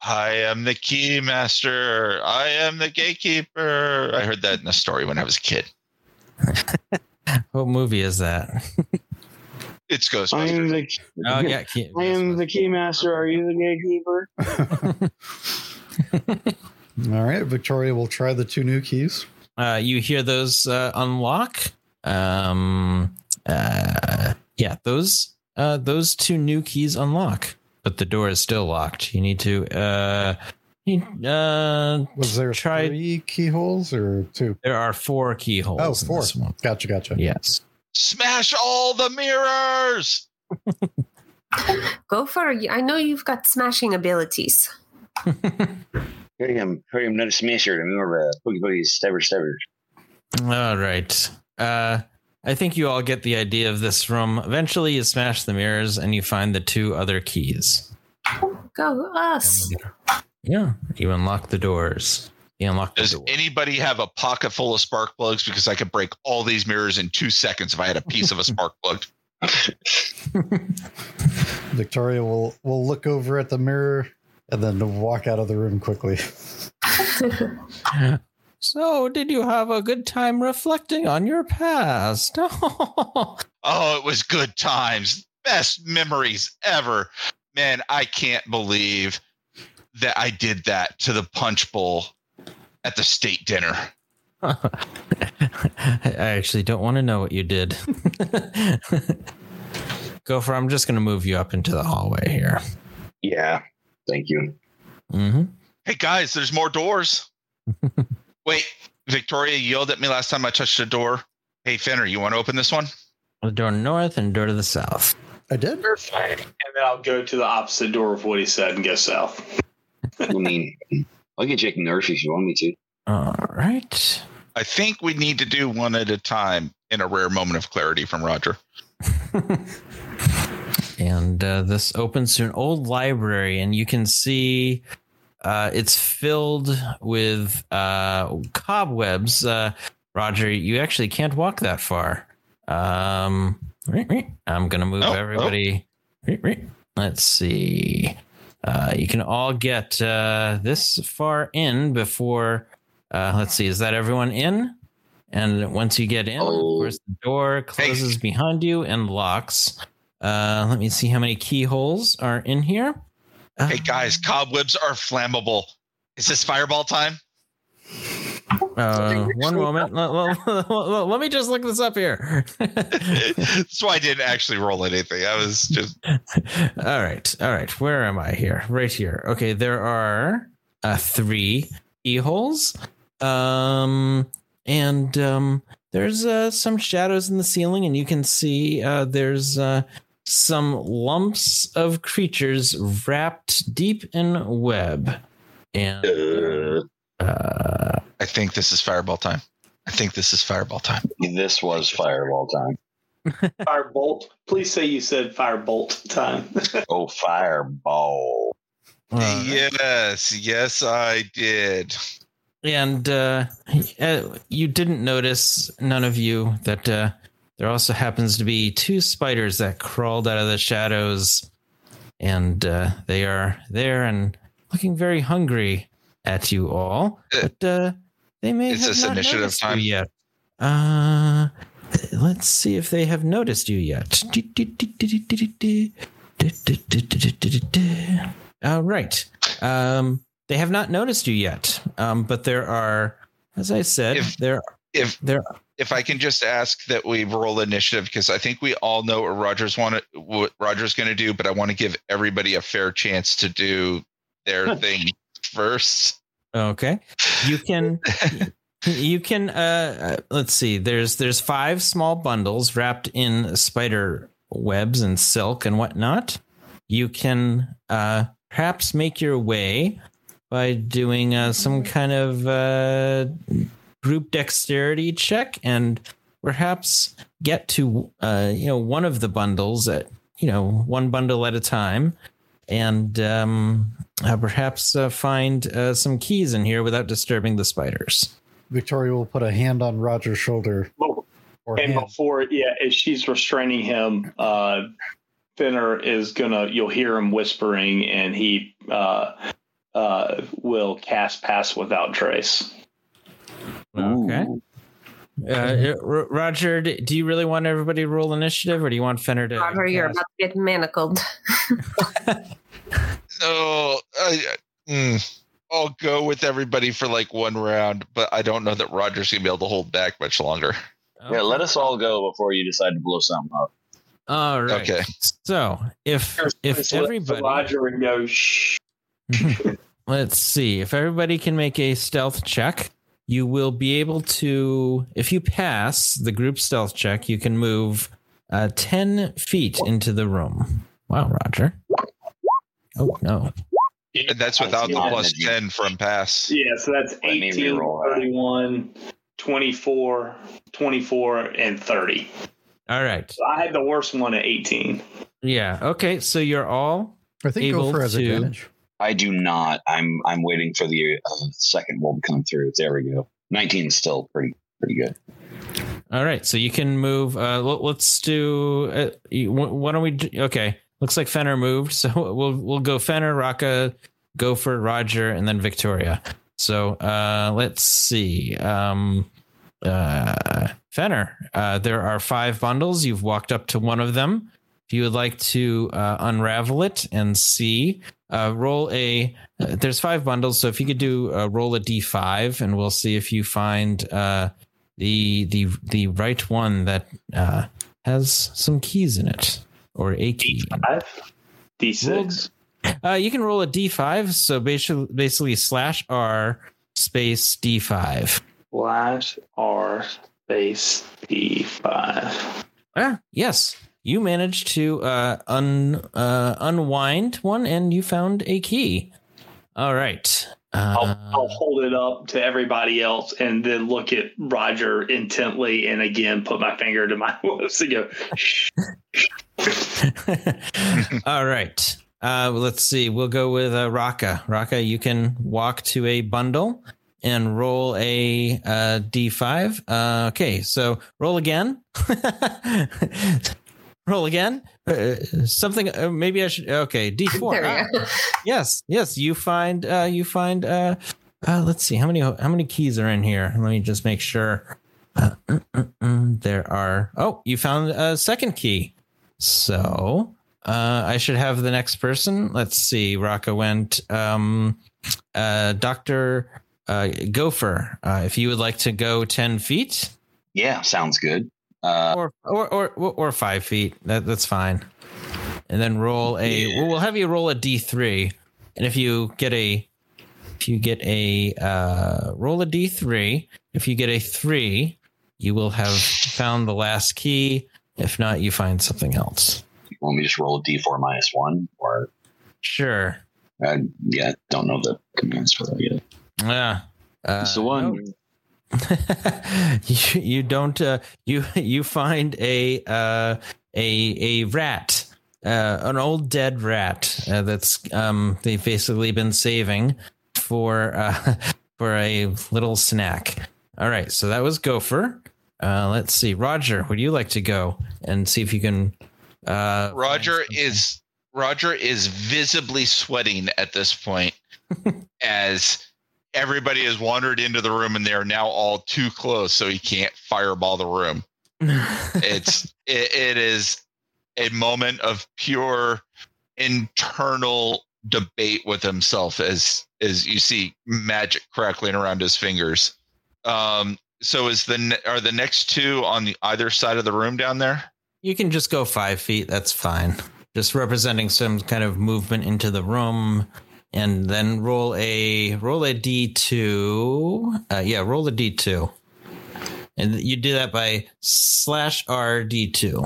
I am the key master. I am the gatekeeper. I heard that in a story when I was a kid. What movie is that? It's I Ghostbusters. am the Oh yeah, key, I am the key master. Are you the gatekeeper? All right. Victoria will try the two new keys. Uh, you hear those uh, unlock. Um, uh, yeah, those uh, those two new keys unlock, but the door is still locked. You need to. Uh, you, uh, Was there Try- three keyholes or two? there are four keyholes. Oh, in four. this one. Gotcha. Gotcha. Yes. Smash all the mirrors. Go for it. I know you've got smashing abilities. Here I am. Here I am. Not a smasher. I'm more of a boogie boogie stabber stabber. All right. Uh, I think you all get the idea of this room. Eventually, you smash the mirrors and you find the two other keys. Go us. Yeah, you unlock the doors. You unlock the Does door. anybody have a pocket full of spark plugs? Because I could break all these mirrors in two seconds if I had a piece of a spark plug. Victoria will will look over at the mirror and then to walk out of the room quickly. So, did you have a good time reflecting on your past? Oh, it was good times. Best memories ever. Man, I can't believe that I did that to the punch bowl at the state dinner. I actually don't want to know what you did. Gopher, I'm just going to move you up into the hallway here. Yeah. Thank you. hmm Hey guys, there's more doors. Wait, Victoria yelled at me last time I touched a door. Hey Fenner, you want to open this one? The door north and door to the south. I did. Perfect. And then I'll go to the opposite door of what he said and go south. I mean, I'll get Jake Murphy if you want me to. All right. I think we need to do one at a time in a rare moment of clarity from Roger. and uh, this opens to an old library, and you can see uh, it's filled with uh, cobwebs. Uh, Roger, you actually can't walk that far. Um, I'm gonna move Oh, oh. everybody. Let's see. Uh, you can all get uh, this far in before. Uh, let's see. Is that everyone in? And once you get in, of Oh. course, the door closes behind you and locks. Uh, let me see how many keyholes are in here. Uh, Hey guys, cobwebs are flammable. Is this fireball time? Uh, one moment. Let, let- let- let- me just look this up here. That's why I didn't actually roll anything. I was just all right. All right. Where am I here? Right here. Okay. There are uh, three keyholes. Um, and um, there's uh, some shadows in the ceiling, and you can see uh, there's uh, some lumps of creatures wrapped deep in web. And Uh, I think this is fireball time. I think this is fireball time. this was fireball time. Firebolt. Please say you said firebolt time. Oh, fireball. uh, yes, yes, I did. and uh, uh, you didn't notice, none of you, that uh, there also happens to be two spiders that crawled out of the shadows, and uh, they are there and looking very hungry at you all. Uh, But uh, they may have this not initiative noticed you yet. Uh, let's see if they have noticed you yet. All right. Um, they have not noticed you yet, um, but there are, as I said, If- there If there. If I can just ask that we roll initiative because I think we all know what Rogers want what Rogers going to do, but I want to give everybody a fair chance to do their thing first. Okay, you can. You can uh uh, let's see. There's there's five small bundles wrapped in spider webs and silk and whatnot. You can uh perhaps make your way by doing uh, some kind of uh group dexterity check and perhaps get to uh you know one of the bundles at you know one bundle at a time and um uh, perhaps uh, find uh, some keys in here without disturbing the spiders. Victoria will put a hand on Roger's shoulder. Or and hand. before, yeah, as she's restraining him, uh, Fenner is gonna. You'll hear him whispering, and he uh, uh, will cast pass without trace. Okay. Uh, Roger, do you really want everybody to roll initiative, or do you want Fenner to? Roger, you're about to get manacled. No, I, mm, I'll go with everybody for like one round, but I don't know that Rogers gonna be able to hold back much longer. Yeah, let us all go before you decide to blow something up. All right. Okay. So if if Just let everybody, Roger and go shh. let's see, if everybody can make a stealth check, you will be able to. If you pass the group stealth check, you can move uh, ten feet into the room. Wow, Roger. Oh no. And that's without the plus 10 from pass. Yeah, so that's Let 18, 31, 24, 24, and 30. All right. So I had the worst one at 18. Yeah. Okay. So you're all I think able Gopher has to- advantage. I do not. I'm I'm waiting for the uh, second roll to come through. There we go. 19 is still pretty pretty good. All right, so you can move. Uh, let- let's do. Uh, why don't we? Okay, looks like Fenner moved, so we'll we'll go Fenner, Raka, Gopher, Roger, and then Victoria. So uh, let's see. Um, uh, Fenner, uh, there are five bundles. You've walked up to one of them. If you would like to uh, unravel it and see, uh, roll a. Uh, there's five bundles, so if you could do uh, roll a d5, and we'll see if you find. Uh, the the the right one that uh, has some keys in it or a key. D5, D6. Uh, you can roll a d5. So basically, basically slash r space d5. Slash R space D5. Ah, yes, you managed to uh, un uh, unwind one, and you found a key. All right. Uh, I'll, I'll hold it up to everybody else and then look at Roger intently and again put my finger to my lips and go, shh. All right. Uh, let's see. We'll go with uh, Raka. Raka, you can walk to a bundle and roll a uh, d5. Uh, okay, so roll again. roll again. Uh, something. Uh, maybe I should. Okay, d4. There Ah, yes, yes. You find. Uh, you find. Uh, uh, let's see. How many? How many keys are in here? Let me just make sure. Uh, mm, mm, mm. there are. Oh, you found a second key. So uh, I should have the next person. Let's see. Raka went. Um, uh, Doctor uh, Gopher, uh, if you would like to go ten feet, Yeah, sounds good. Uh, or or or or five feet, that, that's fine. And then roll a. Yeah. Well, we'll have you roll a d three, and if you get a, if you get a uh, roll a d three, if you get a three, you will have found the last key. If not, you find something else. want me to just roll a d4 minus one, or Sure. uh, yeah, don't know the commands for that yet. Yeah. Uh, It's the one. no. you, you don't uh, you you find a uh, a a rat uh, an old dead rat uh, that's um they've basically been saving for uh, for a little snack. All right so that was gopher. Uh, let's see. Roger would you like to go and see if you can uh Roger is Roger is visibly sweating at this point as everybody has wandered into the room and they are now all too close, so he can't fireball the room. It's it, it is a moment of pure internal debate with himself as as you see magic crackling around his fingers. Um, so is the are the next two on the either side of the room down there? You can just go five feet. That's fine. Just representing some kind of movement into the room, and then roll a roll a d two. Uh, yeah, roll a d two, and you do that by slash r d two.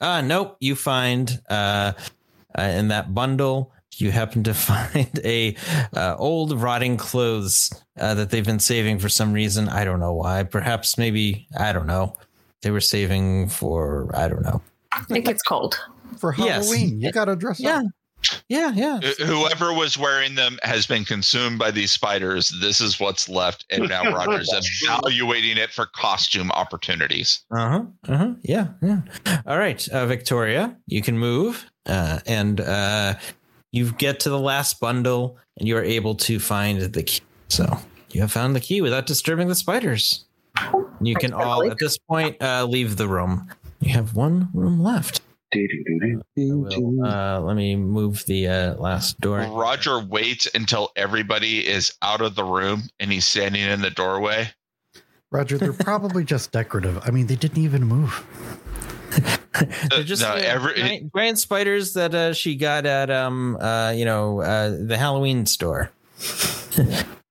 Uh nope. You find uh, uh in that bundle. You happen to find a uh, old rotting clothes uh, that they've been saving for some reason. I don't know why. Perhaps maybe I don't know they were saving for I don't know. I think it's cold. For Yes. Halloween, you gotta dress Yeah. up. Yeah, yeah. Whoever was wearing them has been consumed by these spiders. This is what's left, and now Roger's evaluating it for costume opportunities. Uh huh. Uh huh. Yeah. Yeah. All right, uh, Victoria, you can move, uh, and uh, you get to the last bundle, and you are able to find the key. So you have found the key without disturbing the spiders. You can all at this point uh, leave the room. You have one room left. I will, uh, let me move the uh, last door. Roger waits until everybody is out of the room, and he's standing in the doorway. Roger, they're probably just decorative. I mean, they didn't even move. They're just no, uh, every- giant, giant spiders that uh, she got at um uh you know uh the Halloween store.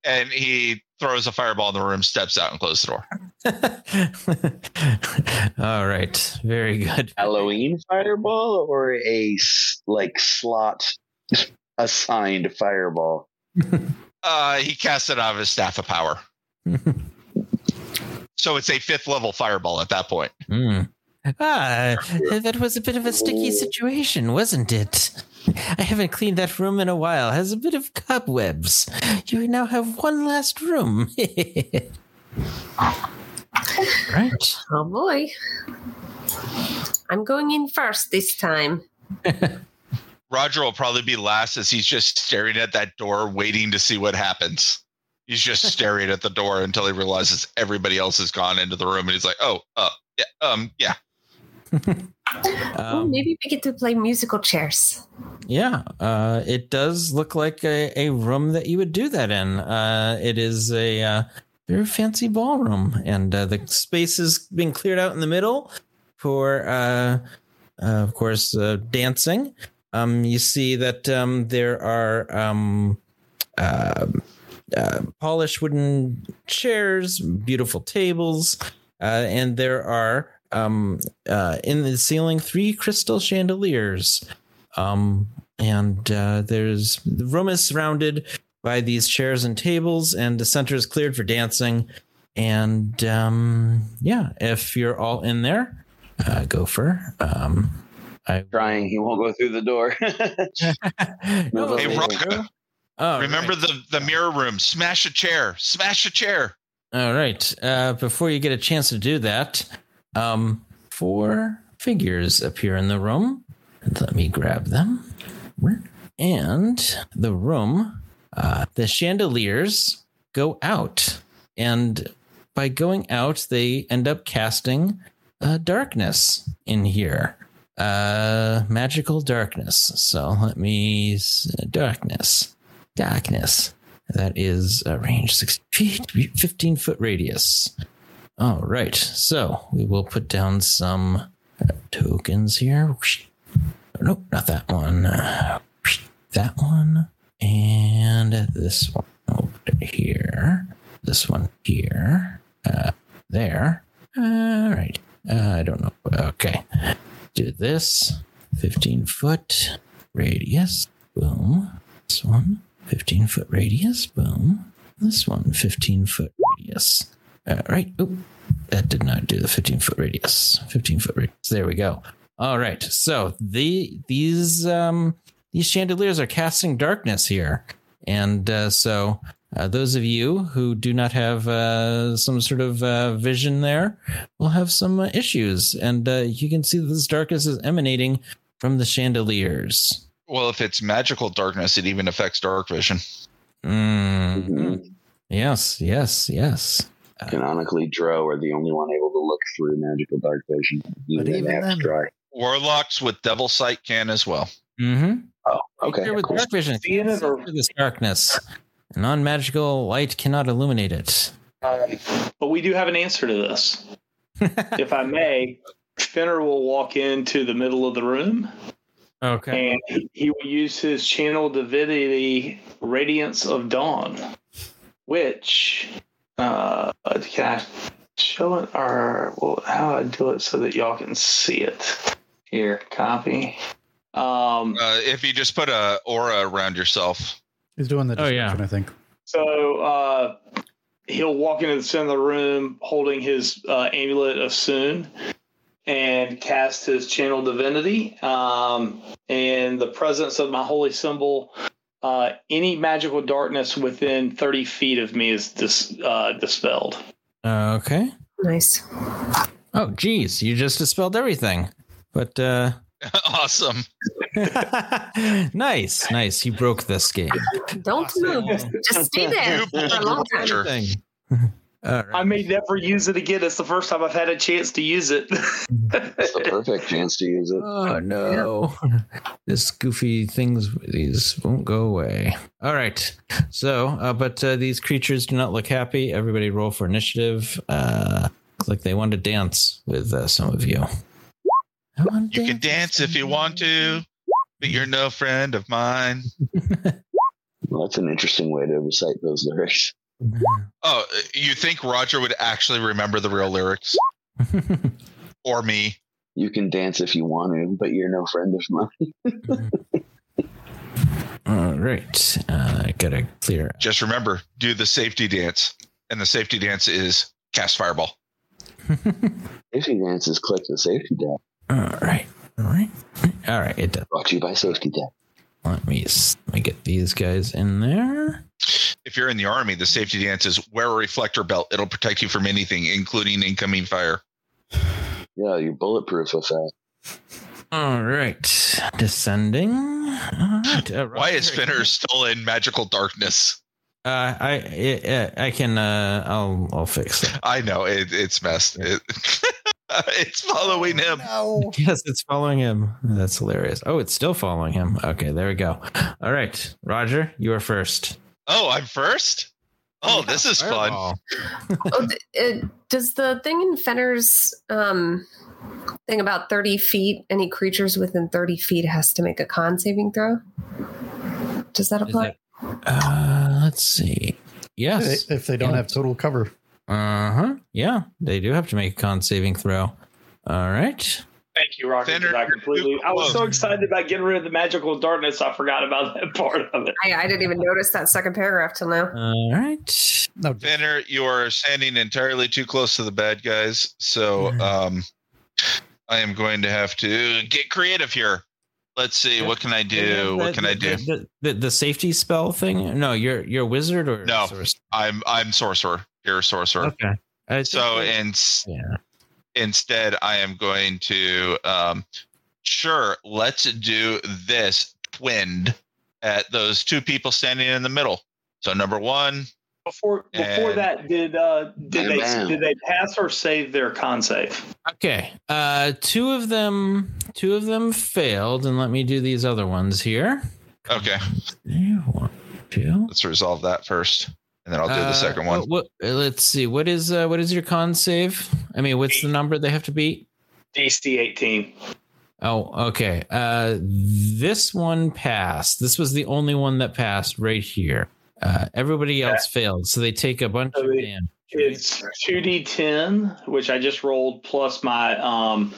And he throws a fireball in the room, steps out, and closes the door. All right, very good. Halloween fireball or a like slot assigned fireball? Uh, he casts it out of his staff of power. So it's a fifth level fireball at that point. Hmm. Ah, that was a bit of a sticky situation, wasn't it? I haven't cleaned that room in a while. It Has a bit of cobwebs. You now have one last room. right. Oh boy. I'm going in first this time. Roger will probably be last as he's just staring at that door, waiting to see what happens. He's just staring at the door until he realizes everybody else has gone into the room, and he's like, "Oh, uh, yeah, um, yeah." Oh, Um, maybe we get to play musical chairs. Yeah, uh, it does look like a, a room that you would do that in. Uh, it is a uh, very fancy ballroom, and uh, the space is being cleared out in the middle for, uh, uh, of course, uh, dancing. Um, you see that um, there are um, uh, polished wooden chairs, beautiful tables, uh, and there are um, uh, in the ceiling three crystal chandeliers. Um, and uh, there's the room is surrounded by these chairs and tables, and the center is cleared for dancing. And um, yeah, if you're all in there, uh, go for. Um, I Trying, he won't go through the door. No, Hey, Hey, Rocco, oh, remember right. the the mirror room? Smash a chair. Smash a chair. All right. Uh, before you get a chance to do that, um, four figures appear in the room. Let me grab them. And the room, uh, the chandeliers go out. And by going out, they end up casting uh, darkness in here. Uh, magical darkness. So let me darkness, darkness. That is a range six feet, fifteen foot radius. All right. So we will put down some uh, tokens here. Nope, not that one. That one and this one over here. This one here. Uh, there. All right. Uh, I don't know. Okay. Do this. 15 foot radius. Boom. This one. 15 foot radius. Boom. This one. 15 foot radius. All right. Oop. That did not do the 15 foot radius. 15 foot radius. There we go. All right. So the these um these chandeliers are casting darkness here, and uh, so uh, those of you who do not have uh, some sort of uh, vision there will have some uh, issues, and uh, you can see that this darkness is emanating from the chandeliers. Well, if it's magical darkness, it even affects dark vision. Mm. Yes, yes, yes. Canonically, Drow are the only one able to look through magical dark vision. Even, even in then- Warlocks with devil sight can as well. Mm-hmm. Oh, okay. Creature with cool. dark vision Seeing can't it see or- through this darkness. Non-magical light cannot illuminate it. But we do have an answer to this. if I may, Fenner will walk into the middle of the room okay. and he- he will use his channel divinity Radiance of Dawn, which uh, can I show it or well, how I do it so that y'all can see it? Here, copy. Um, Uh, if you just put a aura around yourself, He's doing the Oh, yeah. I think. So uh, he'll walk into the center of the room holding his uh, amulet of Soon and cast his channel divinity. Um, in the presence of my holy symbol, uh, any magical darkness within 30 feet of me is dis- uh, dispelled. Okay. Nice. Oh, geez, you just dispelled everything. But uh awesome. nice, nice. You broke this game. Don't move. Just stay there You for a long time. Sure. Thing. All right. I may never use it again. It's the first time I've had a chance to use it. It's the perfect chance to use it. Oh no. This goofy things these won't go away. All right. So, uh, but uh, these creatures do not look happy. Everybody roll for initiative. Uh looks like they want to dance with uh, some of you. You can dance if you want to, but you're no friend of mine. Well, that's an interesting way to recite those lyrics. Oh, you think Roger would actually remember the real lyrics? Or me? You can dance if you want to, but you're no friend of mine. All right. Uh, I gotta clear. Just remember, do the safety dance. And the safety dance is cast fireball. Safety dance is click the safety dance. All right. All right. All right. It does. Brought to you by Safety Dance. Let me let me get these guys in there. If you're in the army, the safety dance is wear a reflector belt. It'll protect you from anything, including incoming fire. Yeah, you're bulletproof effect. All right. Descending. All right. Uh, Why is Roger, Fenner still in magical darkness? Uh, I I, I can uh I'll I'll fix it. I know it, it's messed. It, it's following him. No. Yes, it's following him. That's hilarious. Oh, it's still following him. Okay, there we go. All right, Roger, you are first. Oh, I'm first. Oh, this is fun. Oh, th- uh, does the thing in Fenner's um, thing about 30 feet, any creatures within 30 feet has to make a con saving throw? Does that apply? that- uh, let's see. Yes. If they don't Yeah. have total cover. Uh huh. Yeah, they do have to make a con saving throw. All right. Thank you, Raka. Fenner, I completely. I was so excited about getting rid of the magical darkness. I forgot about that part of it. I, I didn't even notice that second paragraph till now. All right. No, Fenner, you are standing entirely too close to the bad guys. So um, I am going to have to get creative here. Let's see. What can I do? What can I do? The, the, the safety spell thing? No, you're you're a wizard or No. sorcerer? I'm I'm sorcerer. You're a sorcerer. Okay. So and yeah. Instead, I am going to um, sure. Let's do this twinned at those two people standing in the middle. So number one, Before before And- that, did uh did they bam. did they pass or save their con save? Okay. Uh two of them two of them failed, and let me do these other ones here. Okay, One, two. let's resolve that first, and then I'll do the Uh, second one. What, what- uh, let's see. What is uh, what is your con save? I mean, what's the number they have to beat? DC eighteen. Oh, okay. Uh, this one passed. This was the only one that passed right here. Uh, everybody else failed, so they take a bunch So of they- damage. It's two D ten, which I just rolled plus my um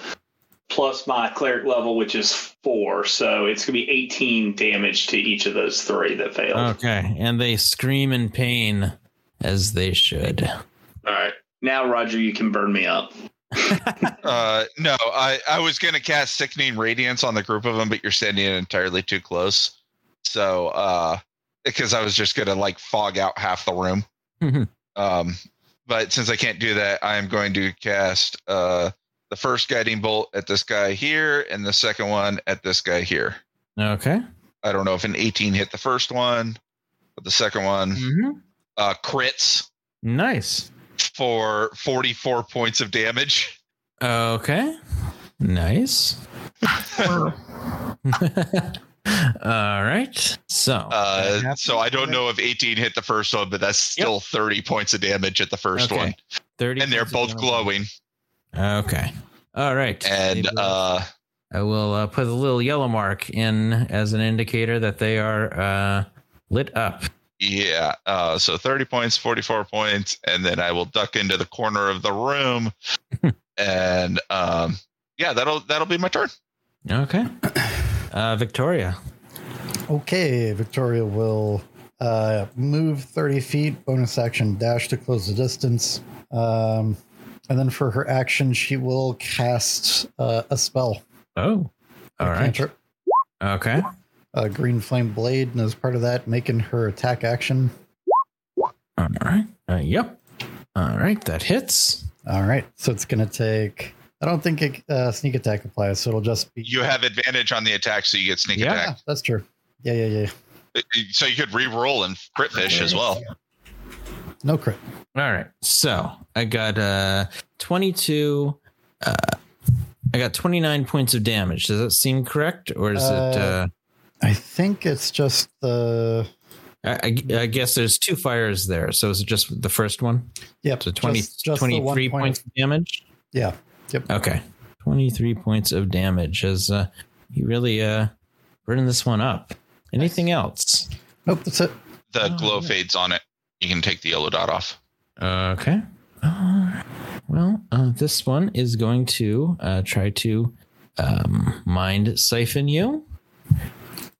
plus my cleric level, which is four. So it's gonna be eighteen damage to each of those three that failed. Okay, and they scream in pain as they should. All right. Now Roger, you can burn me up. Uh, no, I I was gonna cast sickening radiance on the group of them, but you're standing entirely too close. So, uh, because I was just gonna like fog out half the room. Mhm. um, but since I can't do that, I am going to cast uh the first guiding bolt at this guy here, and the second one at this guy here. Okay. I don't know if an 18 hit the first one, but the second one Mm-hmm. uh crits Nice. for 44 points of damage. Okay. Nice. All right. So, Uh, so I don't know if 18 hit the first one, but that's still 30 points of damage at the first Okay. one, 30 and they're both glowing. Okay. All right. And uh, I will uh, put a little yellow mark in as an indicator that they are uh, lit up. yeah, uh, so 30 points, 44 points, and then I will duck into the corner of the room, and um, yeah, that'll that'll be my turn. Okay. Uh, Victoria. Okay, Victoria will uh, move 30 feet, bonus action dash to close the distance. Um, and then for her action, she will cast uh, a spell. Oh. All a right. cantrip, Okay. A green flame blade, and as part of that, making her attack action. All right. Uh, yep. All right. That hits. All right, so it's going to take. I don't think it, uh, sneak attack applies, so it'll just be. You have advantage on the attack, so you get sneak Yeah. Yeah, attack. that's true. Yeah, yeah, yeah. So you could re-roll and crit fish as well. No crit. All right. So I got uh 22. Uh, I got 29 points of damage. Does that seem correct? Or is it. Uh, Uh, I think it's just the. I, I, I guess there's two fires there. So is it just the first one? Yep. So 20, just- just the one 23 point points of- of damage? yeah. Yep. Okay. 23 points of damage as uh, you really uh, burning this one up. Anything else? Nope, that's it. The Oh, glow yeah. fades on it. You can take the yellow dot off. Okay. Uh, well, uh, this one is going to uh, try to um, mind siphon you.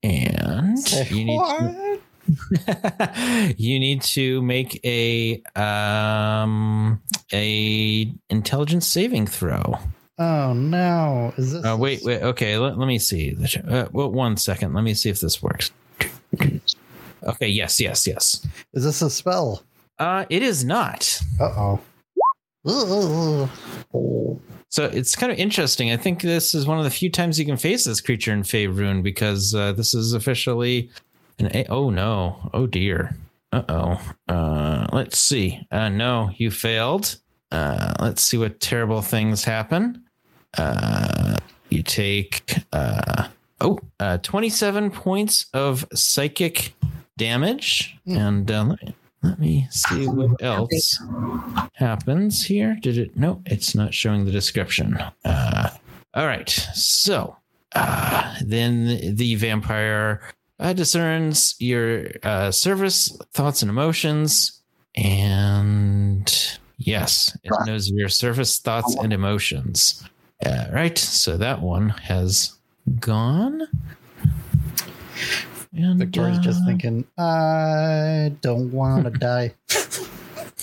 And you need to, you need to make a um a intelligence saving throw. Oh no! Is this? Uh, wait, wait. Okay, let, let me see. Uh, well, one second. Let me see if this works. Okay. Yes. Yes. Yes. Is this a spell? Uh, it is not. Uh oh. So it's kind of interesting. I think this is one of the few times you can face this creature in Faerun because uh, this is officially an. A- oh no! Oh dear! Uh oh. Uh, let's see. Uh, no, you failed. Uh, let's see what terrible things happen. Uh, you take uh, oh uh, 27 points of psychic damage, and uh, let, me, see what else happens here. Did it? No, it's not showing the description. Uh, all right. So uh, then the vampire uh, discerns your uh, service thoughts and emotions, and yes, it knows your service thoughts and emotions. All right. So that one has gone. And, Victoria's just uh, thinking, I don't want to die.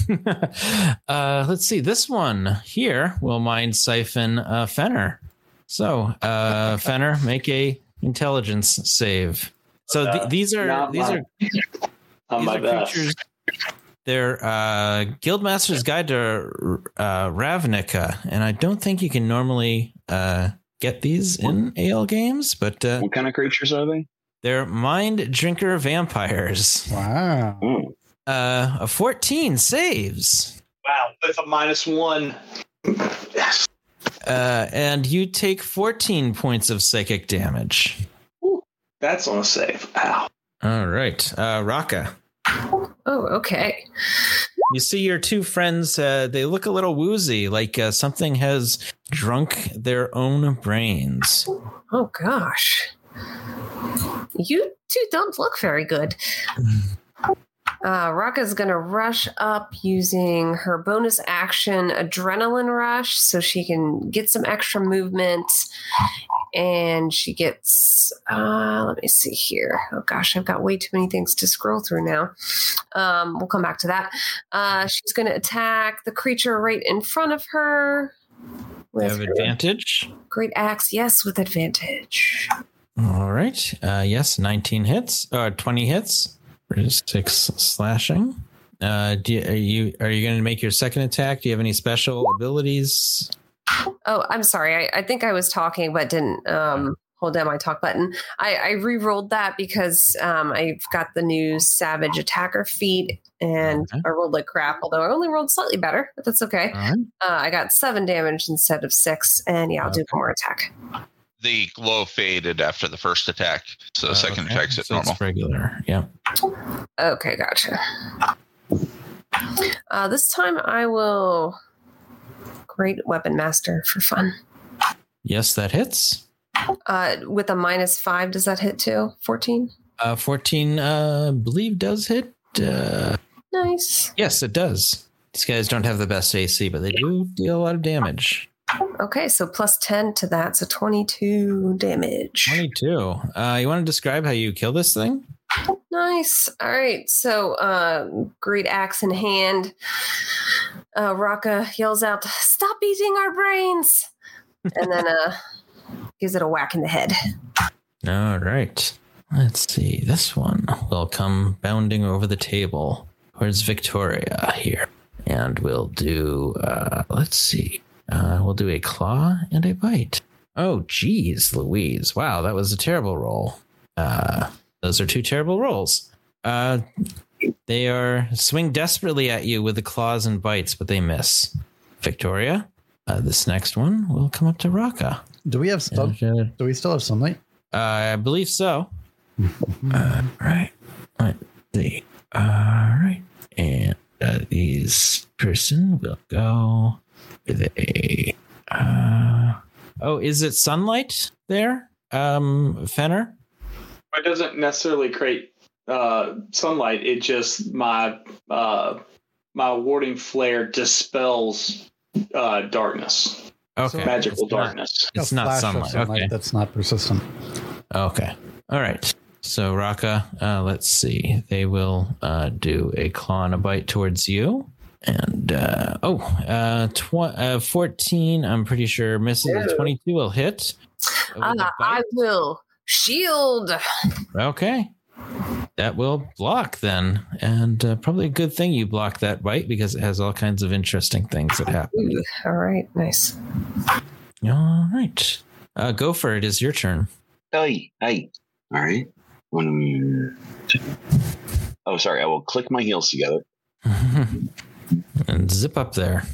uh, let's see. This one here will mind siphon uh, Fenner. So, uh, Fenner, make a intelligence save. So th- Uh, these are these my- are these my are best. creatures. They're uh, Guildmaster's Guide to uh, Ravnica, and I don't think you can normally uh, get these in AL games, but uh, What kind of creatures are they? They're mind drinker vampires. Wow. Oh, Uh, a 14 saves. Wow, with a minus one. yes. Uh, and you take 14 points of psychic damage. That's on a save. Ow. All right. Uh, Raka, Oh, okay. you see your two friends, uh, they look a little woozy, like uh, something has drunk their own brains. Oh gosh. You two don't look very good. Uh, Raka's gonna rush up using her bonus action adrenaline rush so she can get some extra movement. And she gets, uh, let me see here. Oh gosh, I've got way too many things to scroll through now. Um, we'll come back to that. Uh, she's gonna attack the creature right in front of her. With have advantage. Great axe, yes, with advantage. All right. Uh, yes, 19 hits, or 20 hits, six slashing. Uh, do you, are you are you going to make your second attack? Do you have any special abilities? Oh, I'm sorry. I, I think I was talking but didn't um, hold down my talk button. I, I re-rolled that because um, I've got the new Savage Attacker feat, and Okay. I rolled like crap. Although I only rolled slightly better, but that's okay. Right. Uh, I got seven damage instead of six, and yeah, I'll do one more attack. The glow faded after the first attack, so the second Okay. attack's at So normal. It's regular. Yeah. Okay, gotcha. Uh, this time I will great weapon master for fun. Yes, that hits. Uh, with a minus five, does that hit too? Fourteen. Uh, 14, uh, believe does hit. Uh, Nice. yes, it does. These guys don't have the best AC, but they do deal a lot of damage. Okay, so plus 10 to that, so 22 damage. 22. Uh, you want to describe how you kill this thing? Nice. All right, so uh, great axe in hand. Uh, Raka yells out, Stop eating our brains! And then uh, gives it a whack in the head. All right. Let's see. This one will come bounding over the table towards Victoria here. And we'll do, uh, let's see. Uh, we'll do a claw and a bite. Oh, geez, Louise. Wow, that was a terrible roll. Uh, those are two terrible rolls. Uh, they are swing desperately at you with the claws and bites, but they miss. Victoria, uh, this next one will come up to Raka. Do we have? And, uh, Do we still have sunlight? uh, I believe so. uh, right. Let's see. All right. And uh, this person will go with a. Uh, oh, is it sunlight there? Um, Fenner? It doesn't necessarily create uh, sunlight. It just my uh, my warding flare dispels uh, darkness, Okay. magical It's not- darkness. It's not flash of sunlight. Okay. That's not persistent. Okay. All right. So Raka, uh, let's see. They will uh, do a claw and a bite towards you. And uh, oh, uh, tw- uh, 14, I'm pretty sure misses. A 22 will hit. Uh. I will shield. Okay. That will block then. And uh, probably a good thing you block that bite because it has all kinds of interesting things that happen. All right, nice. All right. Uh, Gopher, it is your turn. Hey, hey. All right. One. Oh, sorry. I will click my heels together and zip up there.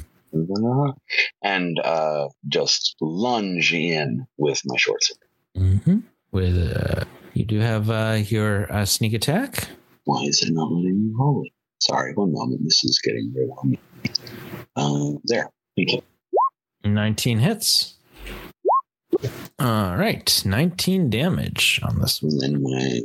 and uh, just lunge in with my short sword. hmm With uh, you do have uh, your uh, sneak attack. Why is it not letting me roll it? Sorry, one moment. This is getting very long. Uh, there. Thank you. 19 hits. All right, 19 damage on this one. And then my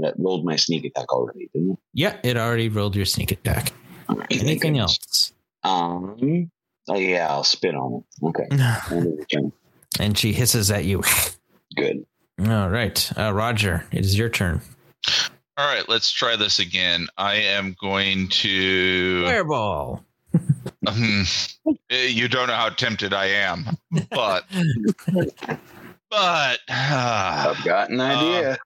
that rolled my sneak attack already, didn't it? Yeah, it already rolled your sneak attack. All right, Anything else? Um. Oh yeah, I'll spit on it. Okay. End of the turn. And she hisses at you. Good. All right, uh, Roger, it is your turn. All right, let's try this again. I am going to. Fireball. Um, you don't know how tempted I am, but but uh, I've got an idea.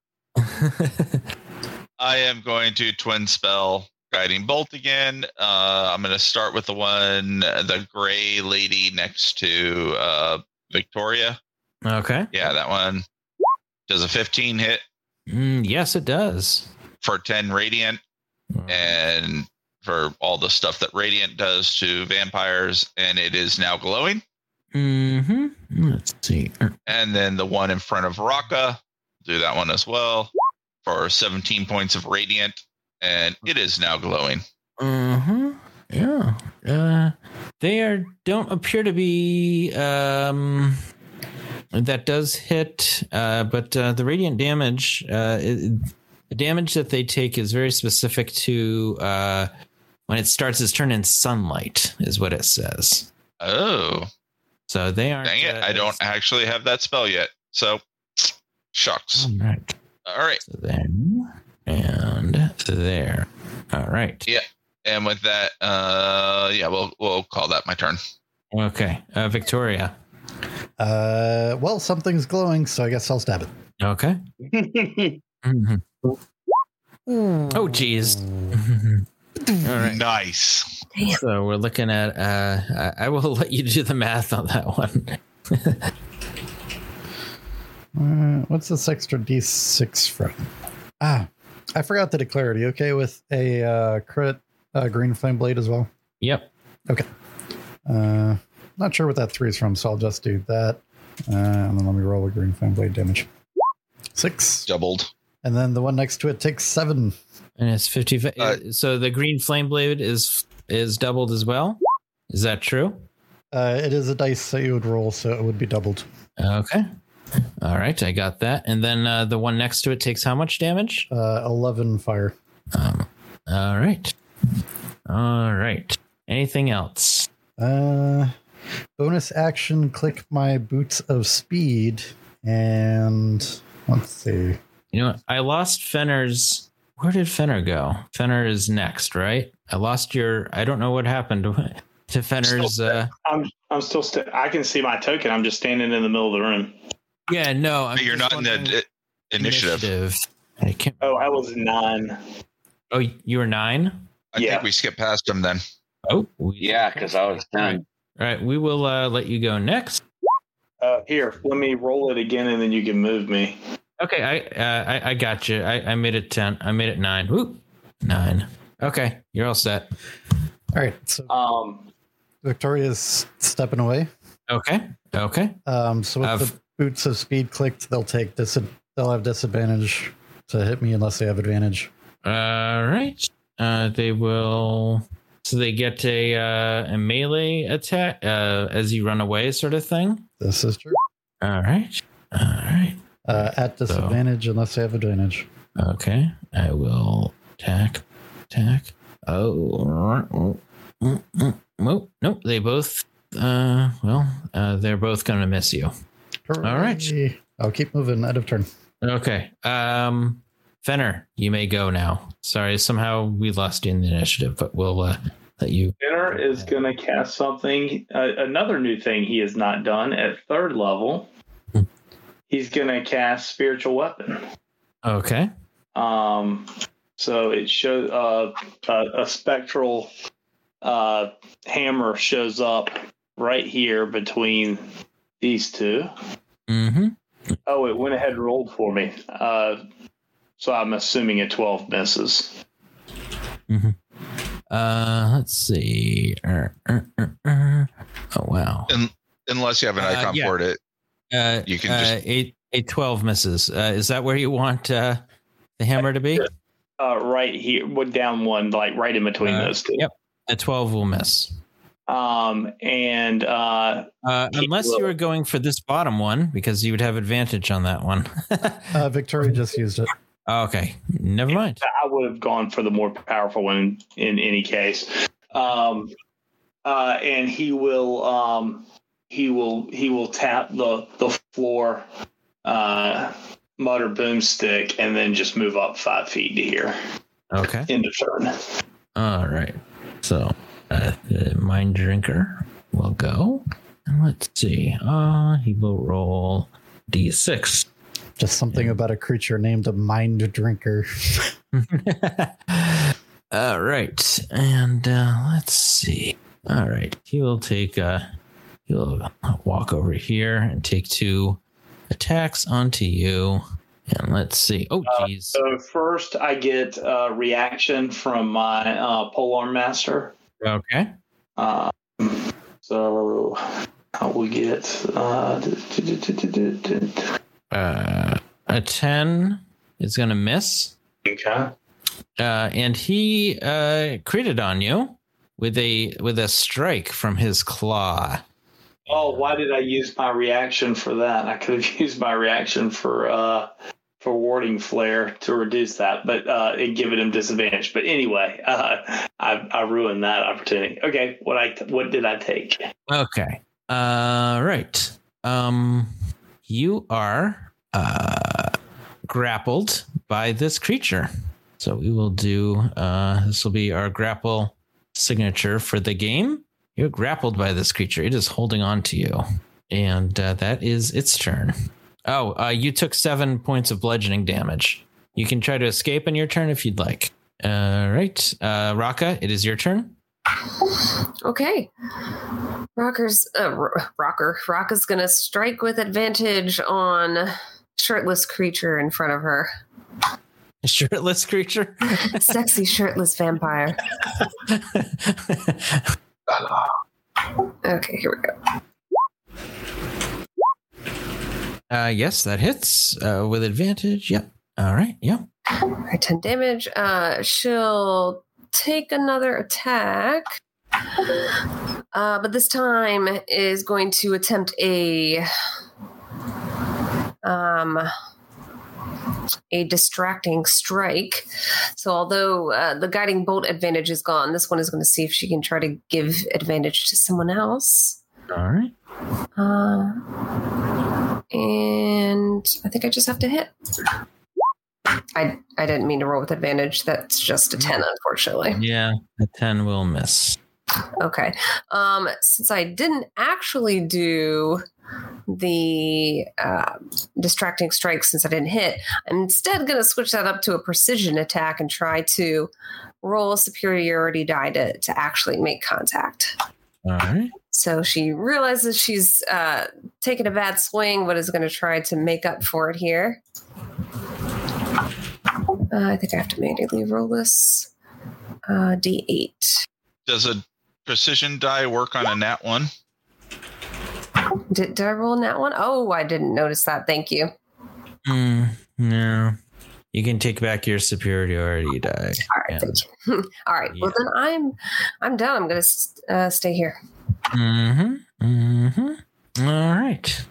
I am going to twin spell guiding bolt again. Uh, I'm going to start with the one, the gray lady next to uh, Victoria. okay. Yeah, that one. Does a 15 hit Mm, yes, it does. for 10 radiant, and for all the stuff that Radiant does to vampires, and it is now glowing. Mm-hmm. Let's see. And then the one in front of Raka, do that one as well for 17 points of Radiant, and it is now glowing. Mm-hmm. Yeah. Uh, they are don't appear to be um that does hit, uh, but uh, the radiant damage, uh, it, the damage that they take is very specific to uh, when it starts its turn in sunlight, is what it says. Oh, So they aren't. dang it. uh, I don't actually have that spell yet. So, shucks. All right. All right. So there and there. All right. Yeah. And with that, uh, yeah, we'll we'll call that my turn. Okay. Uh, Victoria. Uh, well, something's glowing, so I guess I'll stab it. Okay. Mhm. Oh, geez. All right. Nice. So we're looking at. Uh, I I will let you do the math on that one. Uh, what's this extra d6 from? Ah, I forgot the declare. Are you okay with a uh, crit uh, green flame blade as well? yep. Okay. Uh, not sure what that three is from, so I'll just do that. Uh, and then let me roll a green flame blade damage. Six. Doubled. And then the one next to it takes seven. And it's fifty. Uh, so the green flame blade is is doubled as well. Is that true? Uh, it is a dice that you would roll, so it would be doubled. Okay. All right, I got that. And then uh, the one next to it takes how much damage? Uh, 11 fire. Um, all right. All right. Anything else? Uh, bonus action, click my boots of speed. And let's see. You know, what? I lost Fenner's. Where did Fenner go? Fenner is next, right? I lost your. I don't know what happened to Fenner's. Uh, I'm I'm still st- I can see my token. I'm just standing in the middle of the room. Yeah, no, I'm you're not in the wondering- uh, initiative. I can't. Oh, I was nine. Oh, you were nine. I Yeah. think we skipped past him then. Oh, we, Yeah, because I was 10. All right, we will uh, let you go next. Uh, here, let me roll it again, and then you can move me. Okay, I uh, I, I got you. I, I made it ten. I made it nine. Whoop, nine. Okay, you're all set. All right. So Um, Victoria's stepping away. Okay, okay. Um, so with Have- the boots of speed clicked, they'll take dis- they'll have disadvantage to hit me unless they have advantage. All right. Uh, they will. So they get a uh, a melee attack uh, as you run away, sort of thing. This is true. All right. All right. Uh, at disadvantage unless they have advantage. Okay. I will attack. Attack. Oh. mm, mm, Nope. Nope. They both. Uh. Well. Uh. They're both gonna miss you. All right. I'll keep moving. End of turn. Okay. Um. Fenner, you may go now. Sorry, somehow we lost you in the initiative, but we'll uh, let you. Fenner is going to cast something, uh, another new thing he has not done at third level. Hmm. He's going to cast spiritual weapon. Okay. Um, so it shows uh, a, a spectral uh, hammer shows up right here between these two. Mm-hmm. Oh, it went ahead and rolled for me. Uh, so I'm assuming a 12 misses. Uh, let's see. Uh, uh, uh, uh. Oh wow. Un- unless you have an Uh, icon yeah. for it. Uh, You can uh, just- eight a twelve misses. Uh, is that where you want uh, the hammer to be? Uh, right here, what down one, like right in between Uh, those two. yep. A twelve will miss. Um, and uh, Uh, unless you will. were going for this bottom one, because you would have advantage on that one. Uh, Victoria just used it. okay, never mind. I would have gone for the more powerful one in any case. Um, uh, and he will um, he will he will tap the the floor, uh, mutter boomstick, and then just move up five feet to here. Okay. End of turn. All right. So, uh, the mind drinker will go. And let's see. Uh, he will roll d6. Just something about a creature named a mind drinker. All right. And uh, let's see. All right. He will take, uh, he'll walk over here and take two attacks onto you. And let's see. Oh, Uh, geez. So first, I get a reaction from my uh, polearm master. Okay. Uh, so we get uh, Uh, a 10 is going to miss. okay. Uh, and he uh, critted on you with a with a strike from his claw. Oh, why did I use my reaction for that? I could have used my reaction for uh, for warding flare to reduce that, but uh, and give it him disadvantage. But anyway, uh, I, I ruined that opportunity. Okay, what I what did I take? Okay. Uh, right. Um, you are uh, grappled by this creature. So we will do. Uh, this will be our grapple signature for the game. You're grappled by this creature. It is holding on to you, and uh, that is its turn. Oh, uh, you took seven points of bludgeoning damage. You can try to escape on your turn if you'd like. All right, uh, Raka, it is your turn. Okay. Raka's uh, R- Rocker Raka's gonna strike with advantage on shirtless creature in front of her. Shirtless creature. Sexy shirtless vampire. Okay, here we go. Uh, yes, that hits uh, with advantage. Yep. All right. Yep. All right, 10 damage. Uh, she'll take another attack. Uh, but this time is going to attempt a um a distracting strike. So although uh, the guiding bolt advantage is gone, this one is going to see if she can try to give advantage to someone else. All right. Uh, and I think I just have to hit. I I didn't mean to roll with advantage. That's just a ten, unfortunately. Yeah, a ten will miss. Okay. Um, since I didn't actually do the uh, distracting strike since I didn't hit, I'm instead going to switch that up to a precision attack and try to roll a superiority die to, to actually make contact. All right. So she realizes she's uh, taken a bad swing, but is going to try to make up for it here. Uh, I think I have to manually roll this. Uh, D8. Does a precision die work on a nat one? Did, did I roll in that one? Oh, I didn't notice that. Thank you. Mm, no. You can take back your superiority die. All right, Yeah. thank you. All right. Well, then I'm I'm done. I'm gonna uh, stay here. Mm-hmm. Mm-hmm. All right.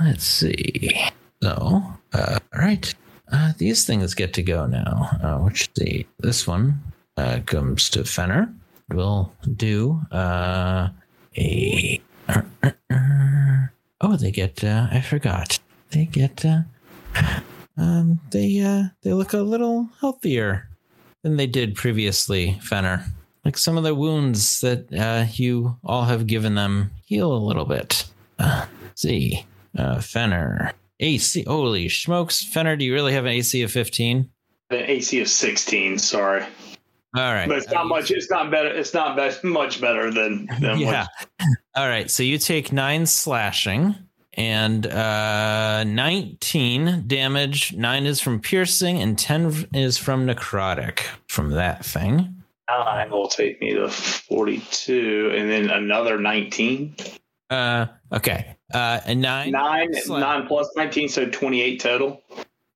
Let's see. So, uh, all right. Uh, these things get to go now. Uh, which the this one uh, comes to Fenner. We'll do uh, a. oh, they get. Uh, I forgot. They get. Uh, um, they uh, they look a little healthier than they did previously, Fenner. Like some of the wounds that uh, you all have given them heal a little bit. Uh, see, uh, Fenner. AC. Holy smokes. Fenner, do you really have an AC of 15? An AC of sixteen. Sorry, All right. but it's not much. It's not better. It's not be- much better than than yeah. All right. So you take nine slashing and uh, 19 damage. Nine is from piercing and 10 is from necrotic from that thing. Nine will take me to forty-two, and then another nineteen. Uh, okay. Uh, a nine. Nine, Sla- nine plus nineteen, so twenty-eight total.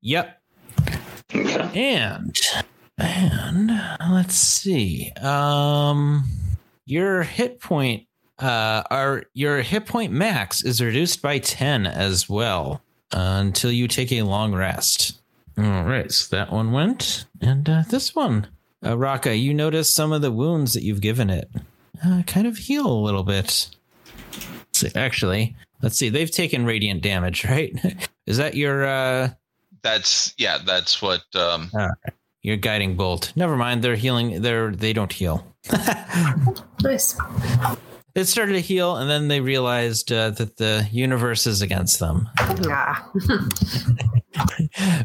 Yep. Okay. And and let's see. Um your hit point uh our your hit point max is reduced by 10 as well uh, until you take a long rest. All right, so that one went and uh, this one. Uh, Raka, you notice some of the wounds that you've given it uh, kind of heal a little bit. So actually, let's see. They've taken radiant damage, right? Is that your uh That's yeah. That's what. Um, Your guiding bolt. Never mind. They're healing. They're they don't heal. Nice. It started to heal, and then they realized uh, that the universe is against them. Yeah.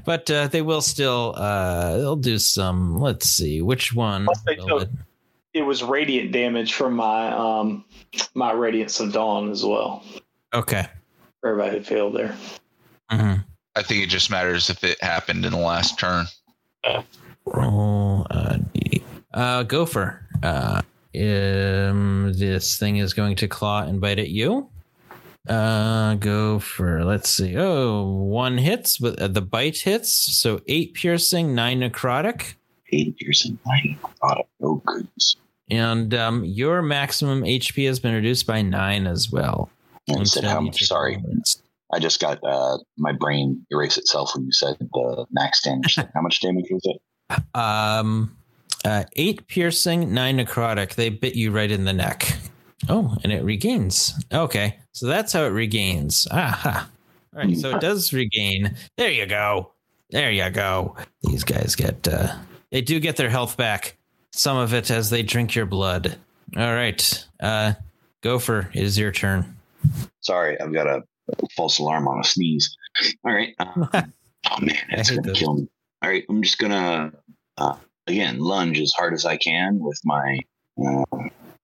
But uh, they will still. Uh, they'll do some. Let's see which one. Plus they will took- it- It was radiant damage from my um my radiance of dawn as well. Okay. Everybody failed there. hmm I think it just matters if it happened in the last turn. Roll uh, Uh, Gopher. Uh, um, this thing is going to claw and bite at you. Uh, go for let's see. Oh, one hits, but uh, the bite hits. So eight piercing, nine necrotic, Eight piercing, nine necrotic. Oh goodness. and um, your maximum HP has been reduced by nine as well. And said how much? Sorry. I just got uh, my brain erase itself when you said the max damage. how much damage was it? Um, uh, eight piercing, nine necrotic. They bit you right in the neck. Oh, and it regains. Okay, so that's how it regains. Aha. All right, so it does regain. There you go. There you go. These guys get. Uh, they do get their health back. Some of it as they drink your blood. All right, uh, Gopher, it is your turn. Sorry, I've got a false alarm on a sneeze. All right. Um, oh man, that's gonna those. kill me. All right, I'm just gonna uh, again lunge as hard as I can with my uh,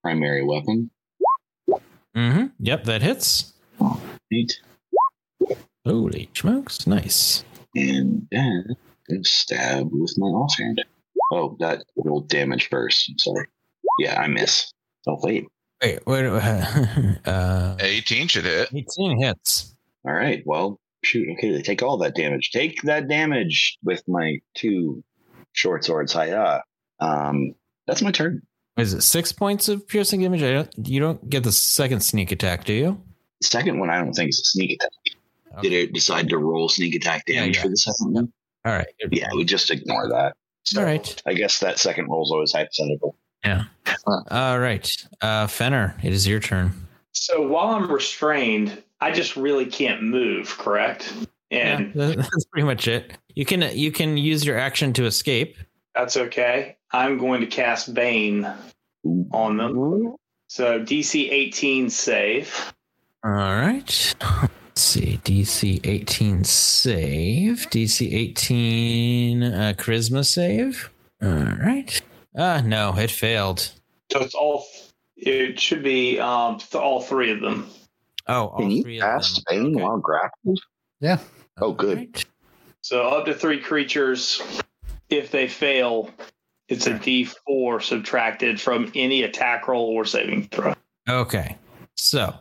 primary weapon. Mm-hmm. Yep, that hits. Eight, Holy smokes! Nice. and then stab with my offhand. Oh, that rolled damage first. I'm sorry. Yeah, I miss. Oh wait. Wait, wait. Uh, 18 should hit. 18 hits. All right. Well, shoot. Okay, they take all that damage. Take that damage with my two short swords. Hiya. Um, that's my turn. Is it six points of piercing damage? I don't, you don't get the second sneak attack, do you? The second one, I don't think is a sneak attack. Okay. Did it decide to roll sneak attack damage yeah. for the second one? All right. Yeah, we just ignore that. All right. I guess that second roll is always hypothetical. Yeah. All right. Uh, Fenner, it is your turn. So while I'm restrained, I just really can't move, correct? And yeah, that's pretty much it. You can you can use your action to escape. that's okay. I'm going to cast Bane on them. So DC 18 save. All right. Let's see. DC 18 save. DC 18 uh, charisma save. All right. Ah, no, it failed. So it's all. It should be um, th- all three of them. Oh, all Can three you of cast them. Bane Okay. while grappled? Yeah. Oh, good. Alright. So up to three creatures. If they fail, it's a D4 subtracted from any attack roll or saving throw. Okay. So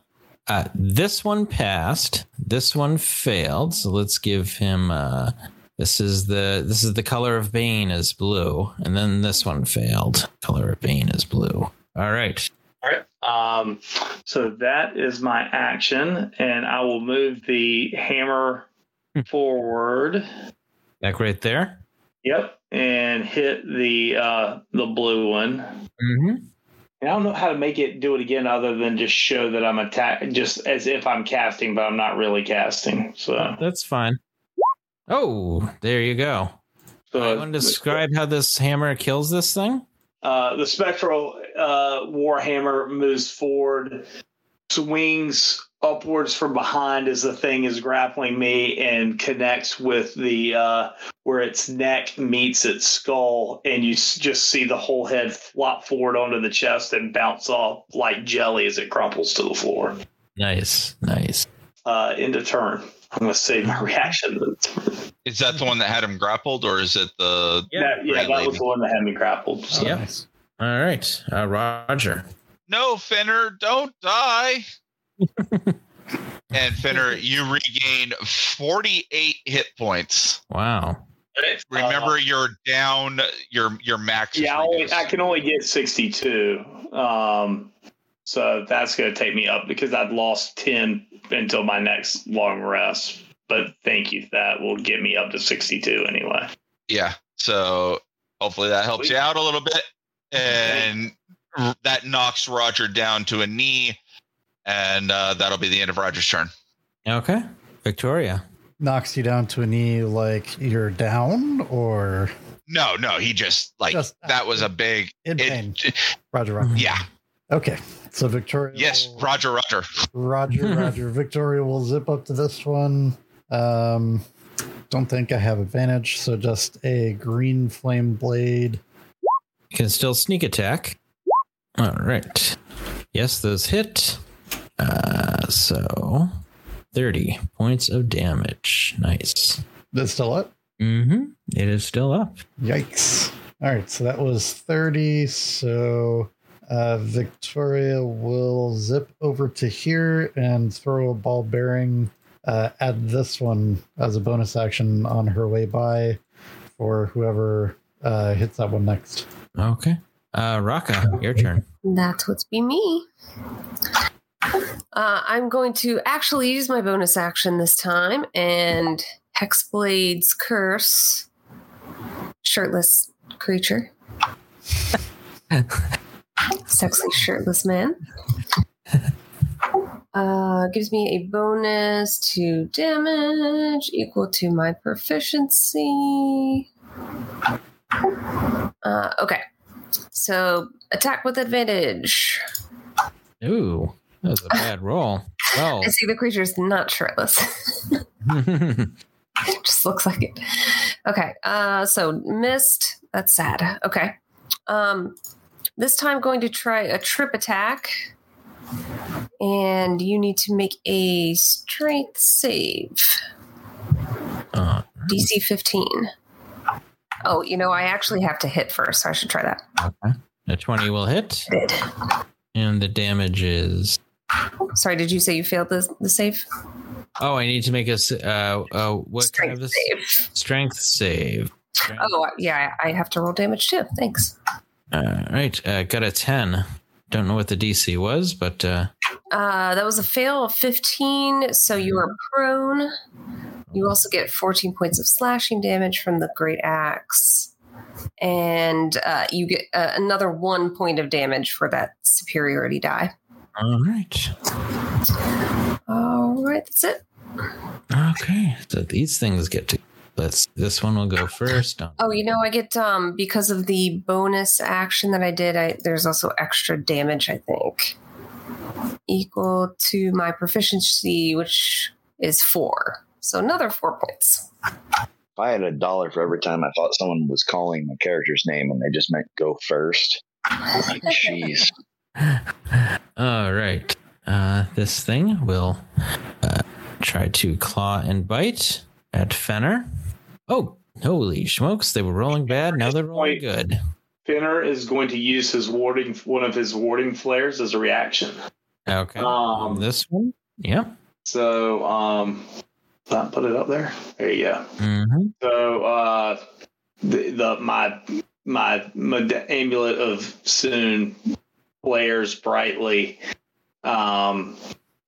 uh, this one passed. This one failed. So let's give him. Uh, this is the this is the color of Bane is blue, and then this one failed. Color of Bane is blue. All right. All right. Um, so that is my action, and I will move the hammer forward. Back right there. Yep, and hit the uh, the blue one. Mm-hmm. And I don't know how to make it do it again, other than just show that I'm attack, just as if I'm casting, but I'm not really casting. So, That's fine. Oh, there you go. so I want to describe how this hammer kills this thing. Uh, the spectral uh, warhammer moves forward, swings upwards from behind as the thing is grappling me, and connects with the uh, where its neck meets its skull, and you just see the whole head flop forward onto the chest and bounce off like jelly as it crumples to the floor. Nice, nice. Uh, into turn. I'm going to save my reaction. Is that the one that had him grappled, or is it the? That- yeah, Great that was the one that had me grappled. So. Yep. Nice. All right, uh, Roger. No, Fenner, don't die. And Fenner, you regain 48 hit points. Wow. Remember, Uh, you're down. Your your max. Yeah, I, only. I can only get 62. Um, so that's going to take me up because I've lost 10 until my next long rest. But thank you. That will get me up to 62 anyway. Yeah. So hopefully that helps you out a little bit, and that knocks Roger down to a knee, and uh, that'll be the end of Roger's turn. Okay, Victoria. Knocks you down to a knee like you're down or No, no, he just like Just- that was a big. in pain. It, Roger, Roger. yeah. Okay. So Victoria. Yes, will- Roger, Roger. Roger, Roger. Victoria will zip up to this one. Um, don't think I have advantage, so just a green flame blade. You can still sneak attack. All right. Yes, those hit. Uh, so 30 points of damage. Nice. That's still up. Mm-hmm. It is still up. Yikes. All right, so that was 30. So uh, Victoria will zip over to here and throw a ball bearing. Uh, add this one as a bonus action on her way by for whoever uh, hits that one next. Okay. Uh, Raka, your turn. That would be me. Uh, I'm going to actually use my bonus action this time and Hexblade's Curse. Shirtless creature. Sexy shirtless man. Uh, gives me a bonus to damage equal to my proficiency. Uh, okay. So attack with advantage. Ooh, that was a bad roll. Well, I see the creature's not shirtless. It just looks like it. Okay. Uh, so missed. That's sad. Okay. Um, this time going to try a trip attack. And you need to make a strength save. uh, DC 15. Oh, you know, I actually have to hit first, so I should try that. okay. A 20 will hit, and the damage is. Sorry, did you say you failed the, the save? Oh, I need to make a Uh, uh, what kind of Strength save. strength save? Strength- Oh, yeah, I have to roll damage too. Thanks. All right. Uh, got a 10. Don't know what the DC was, but uh, Uh, that was a fail of 15, so you are prone. You also get 14 points of slashing damage from the Great Axe. And uh, you get uh, another one point of damage for that superiority die. All right. All right, that's it. Okay. So these things get to. Let's. This one will go first. Oh, you know, I get um because of the bonus action that I did. I there's also extra damage. I think equal to my proficiency, which is four. So another four points. If I had a dollar for every time I thought someone was calling my character's name and they just meant go first, like, jeez. All right. Uh, this thing will uh, try to claw and bite at Fenner. Oh, holy smokes! They were rolling bad. Now they're rolling good. Fenner is going to use his warding one of his warding flares as a reaction. Okay. Um, this one. Yeah. So, um, I'll put it up there. There you go. Mm-hmm. So, uh, the, the my my med- amulet of soon flares brightly. Um,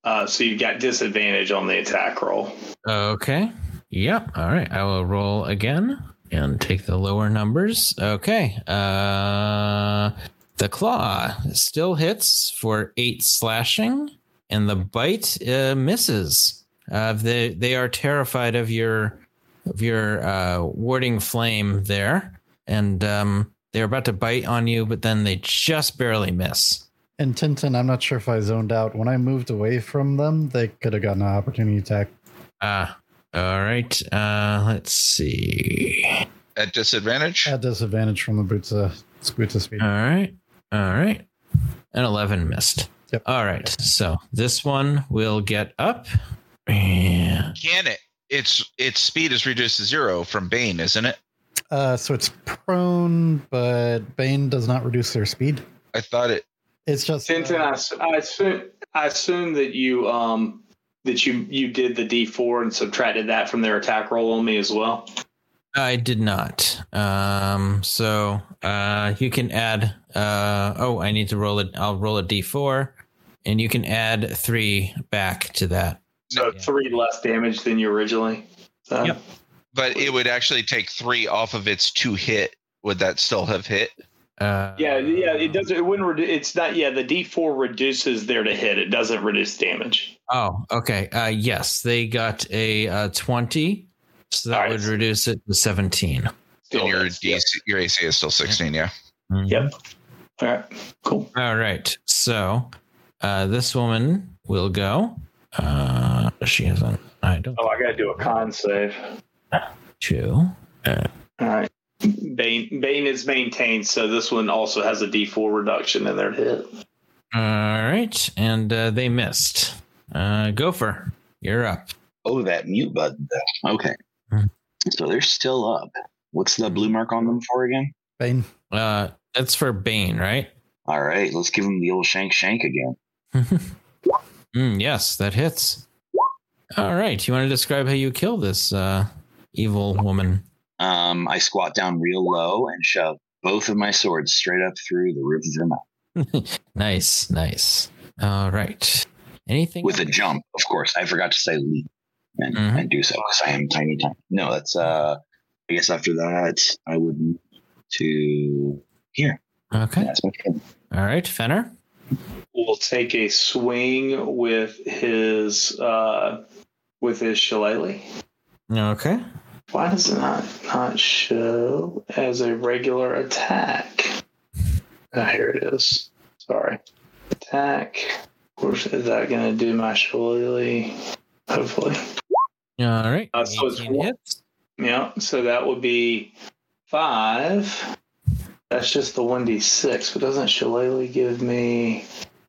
uh, so you've got disadvantage on the attack roll. Okay. Yep. All right. I will roll again and take the lower numbers. Okay. Uh, the claw still hits for eight slashing, and the bite uh, misses. Uh, they they are terrified of your of your uh, warding flame there, and um, they're about to bite on you, but then they just barely miss. And Tintin, I'm not sure if I zoned out. When I moved away from them, they could have gotten an opportunity attack. Ah. all right. Uh, let's see. At disadvantage? At disadvantage from the boots of boots speed. All right. All right. An 11 missed. Yep. All right. So this one will get up. And Can it? Its its speed is reduced to zero from Bane, isn't it? Uh, so it's prone, but Bane does not reduce their speed. I thought it. It's just Tintin, I, s- I assume I assume that you um that you you did the D four and subtracted that from their attack roll on me as well. I did not. Um, so uh, you can add. Uh, oh, I need to roll it. I'll roll a d4, and you can add three back to that. So Yeah. three less damage than you originally. So, Yep. But it would actually take three off of its two hit. Would that still have hit? Uh, Yeah, yeah. It doesn't. It wouldn't. Redu- it's not. Yeah, the D four reduces there to hit. It doesn't reduce damage. Oh, okay. Uh, yes, they got a uh, 20, so that All right. would reduce it to 17. Still and your hits, DC, your AC is still sixteen. Yeah. Mhm. Yep. All right. Cool. All right. So uh, this woman will go. Uh, she hasn't. I don't. Oh, I got to do a con save. Two. All right. Bane Bane is maintained, so this one also has a D four reduction in their hit. All right, and uh, they missed. Uh, Gopher, you're up. Oh, that mute button. Okay. Hmm. So they're still up. What's the blue mark on them for again? Bane. Uh, that's for Bane, right? All right, let's give them the old shank shank again. Mm, yes, that hits. All right. You want to describe how you kill this uh, evil woman? Um, I squat down real low and shove both of my swords straight up through the roof of her mouth nice, nice. All right. Anything with a jump. Of course, I forgot to say leap and, Mhm. and do so because I am tiny, tiny. No, that's. uh I guess after that, I would move to here. Okay. That's my turn. All right, Fenner. will take a swing with his uh, with his shillelagh. Okay. Why does it not not show as a regular attack? Ah, here it is. Sorry, attack. Of course, is that going to do my shillelagh? Hopefully, All right. Uh, so it's one- hits. yeah. So that would be five. That's just the one d six, but doesn't shillelagh give me?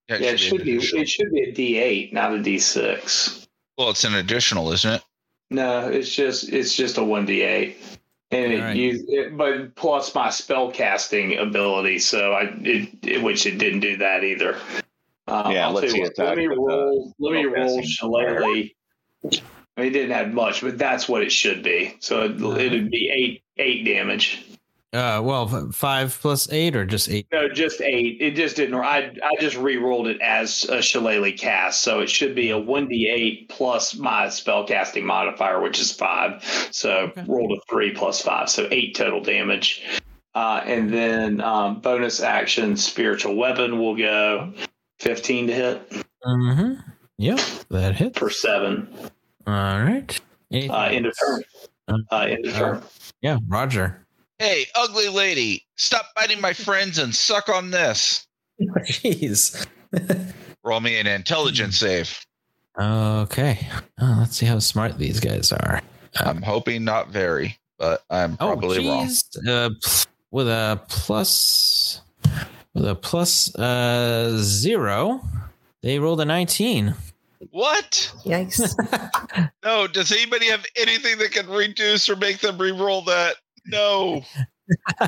Yeah, it should be. additional. It should be a d eight, not a d six. Well, it's an additional, isn't it? No, it's just it's just a one d eight, and it, Alright. use it, but plus my spell casting ability. So I it, it which it didn't do that either. Um, Yeah, I'll let's see what, let me roll. Let me roll casting. shillelagh. I mean, it didn't have much, but that's what it should be. So it, it'd be eight eight damage. Uh, well, five plus eight or just eight? No, just eight. It just didn't. I I just re-rolled it as a shillelagh cast, so it should be a one d eight plus my spellcasting modifier, which is five. So Okay. rolled a three plus five, so eight total damage. Uh, and then um, bonus action, spiritual weapon will go fifteen to hit Mm-hmm. Yep, that hits. for seven. All right. Anything Uh, end of turn. Uh, end of turn. Yeah, Roger. Hey, ugly lady, stop biting my friends and suck on this. Jeez. Roll me an intelligence save. Okay. Oh, let's see how smart these guys are. I'm hoping not very, but I'm probably oh, wrong. Uh, with a plus, with a plus uh, zero, they rolled a 19. What? Yikes. No, does anybody have anything that can reduce or make them re-roll that? No.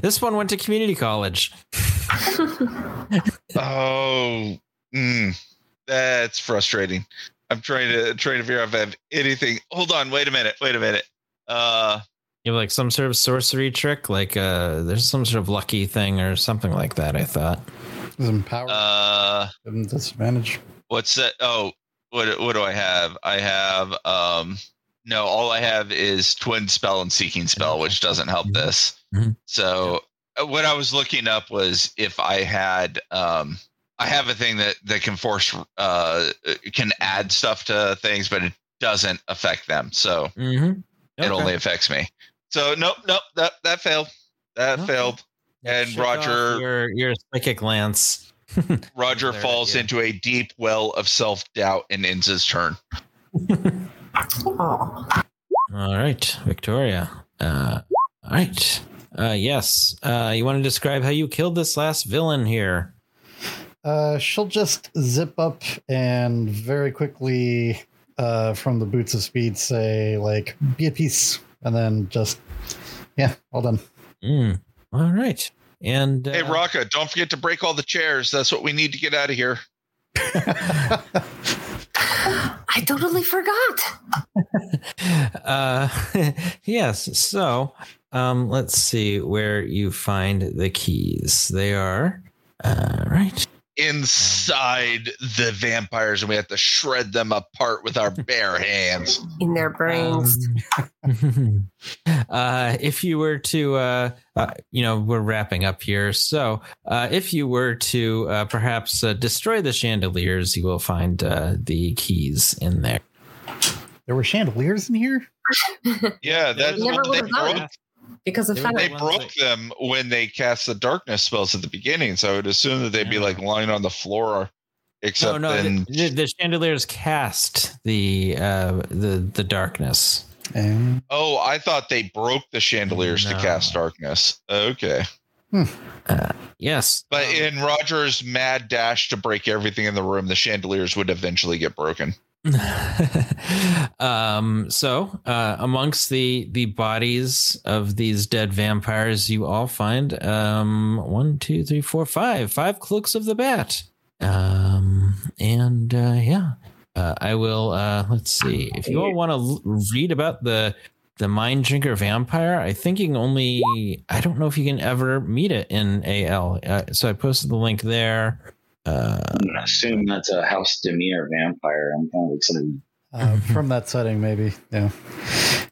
this one went to community college. Oh, mm, that's frustrating. I'm trying to trying to figure out if I have anything. Hold on, wait a minute, wait a minute. Uh, You have like some sort of sorcery trick, like uh, there's some sort of lucky thing or something like that. I thought. Is empowered. uh, Give disadvantage. what's that? Oh, what what do I have? I have um, no, all I have is twin spell and seeking spell, which doesn't help this. Mhm. So uh, what I was looking up was if I had um. I have a thing that, that can force uh can add stuff to things, but it doesn't affect them. So Mm-hmm. it only affects me. So nope, nope, that that failed. That Okay. failed. And Roger- your your psychic lance. Roger There, falls yeah. into a deep well of self doubt and ends his turn. All right, Victoria. Uh, all right. Uh, yes. Uh, you want to describe how you killed this last villain here? Uh, she'll just zip up and very quickly, uh, from the boots of speed, say like "be at peace," and then just, yeah, well done. Mm. All right. And uh, Hey Rocka, don't forget to break all the chairs. That's what we need to get out of here. I totally forgot. uh, yes. So, um, let's see where you find the keys. They are uh, right. Inside the vampires, and we have to shred them apart with our bare hands. In their brains. Um, uh, if you were to, uh, uh, you know, we're wrapping up here. So, uh, if you were to uh, perhaps uh, destroy the chandeliers, you will find uh, the keys in there. there were chandeliers in here. Yeah, that's what they broke. Because of They. They broke that- them when they cast the darkness spells at the beginning. So I would assume that they'd be like lying on the floor, except no, no, then the, the chandeliers cast the uh, the the darkness. And Oh, I thought they broke the chandeliers to cast darkness. Okay. Uh, yes. But Um, in Roger's mad dash to break everything in the room, the chandeliers would eventually get broken. um so uh amongst the the bodies of these dead vampires you all find um one two three four five five cloaks of the bat. Um and uh yeah. Uh, i will uh let's see. If you all want to l- read about the the mind drinker vampire i think you can only i don't know if you can ever meet it in al uh, so i posted the link there uh I'm gonna assume that's a House Dimir vampire. I'm kind of excited. Uh, from that setting, maybe. Yeah.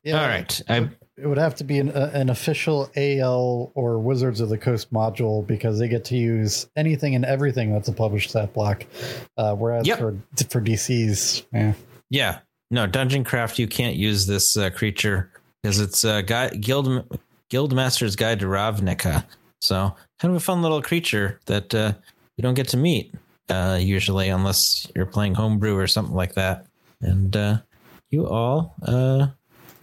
Yeah. all right i It would have to be an, uh, an official AL or Wizards of the Coast module because they get to use anything and everything that's a published stat block. Uh, whereas Yep. for for DCs, yeah. Yeah. No, Dungeon Craft, you can't use this uh, creature because it's uh, guy, Guild Guildmaster's Guide to Ravnica. So, kind of a fun little creature that uh, you don't get to meet uh, usually unless you're playing homebrew or something like that. And uh, you all uh,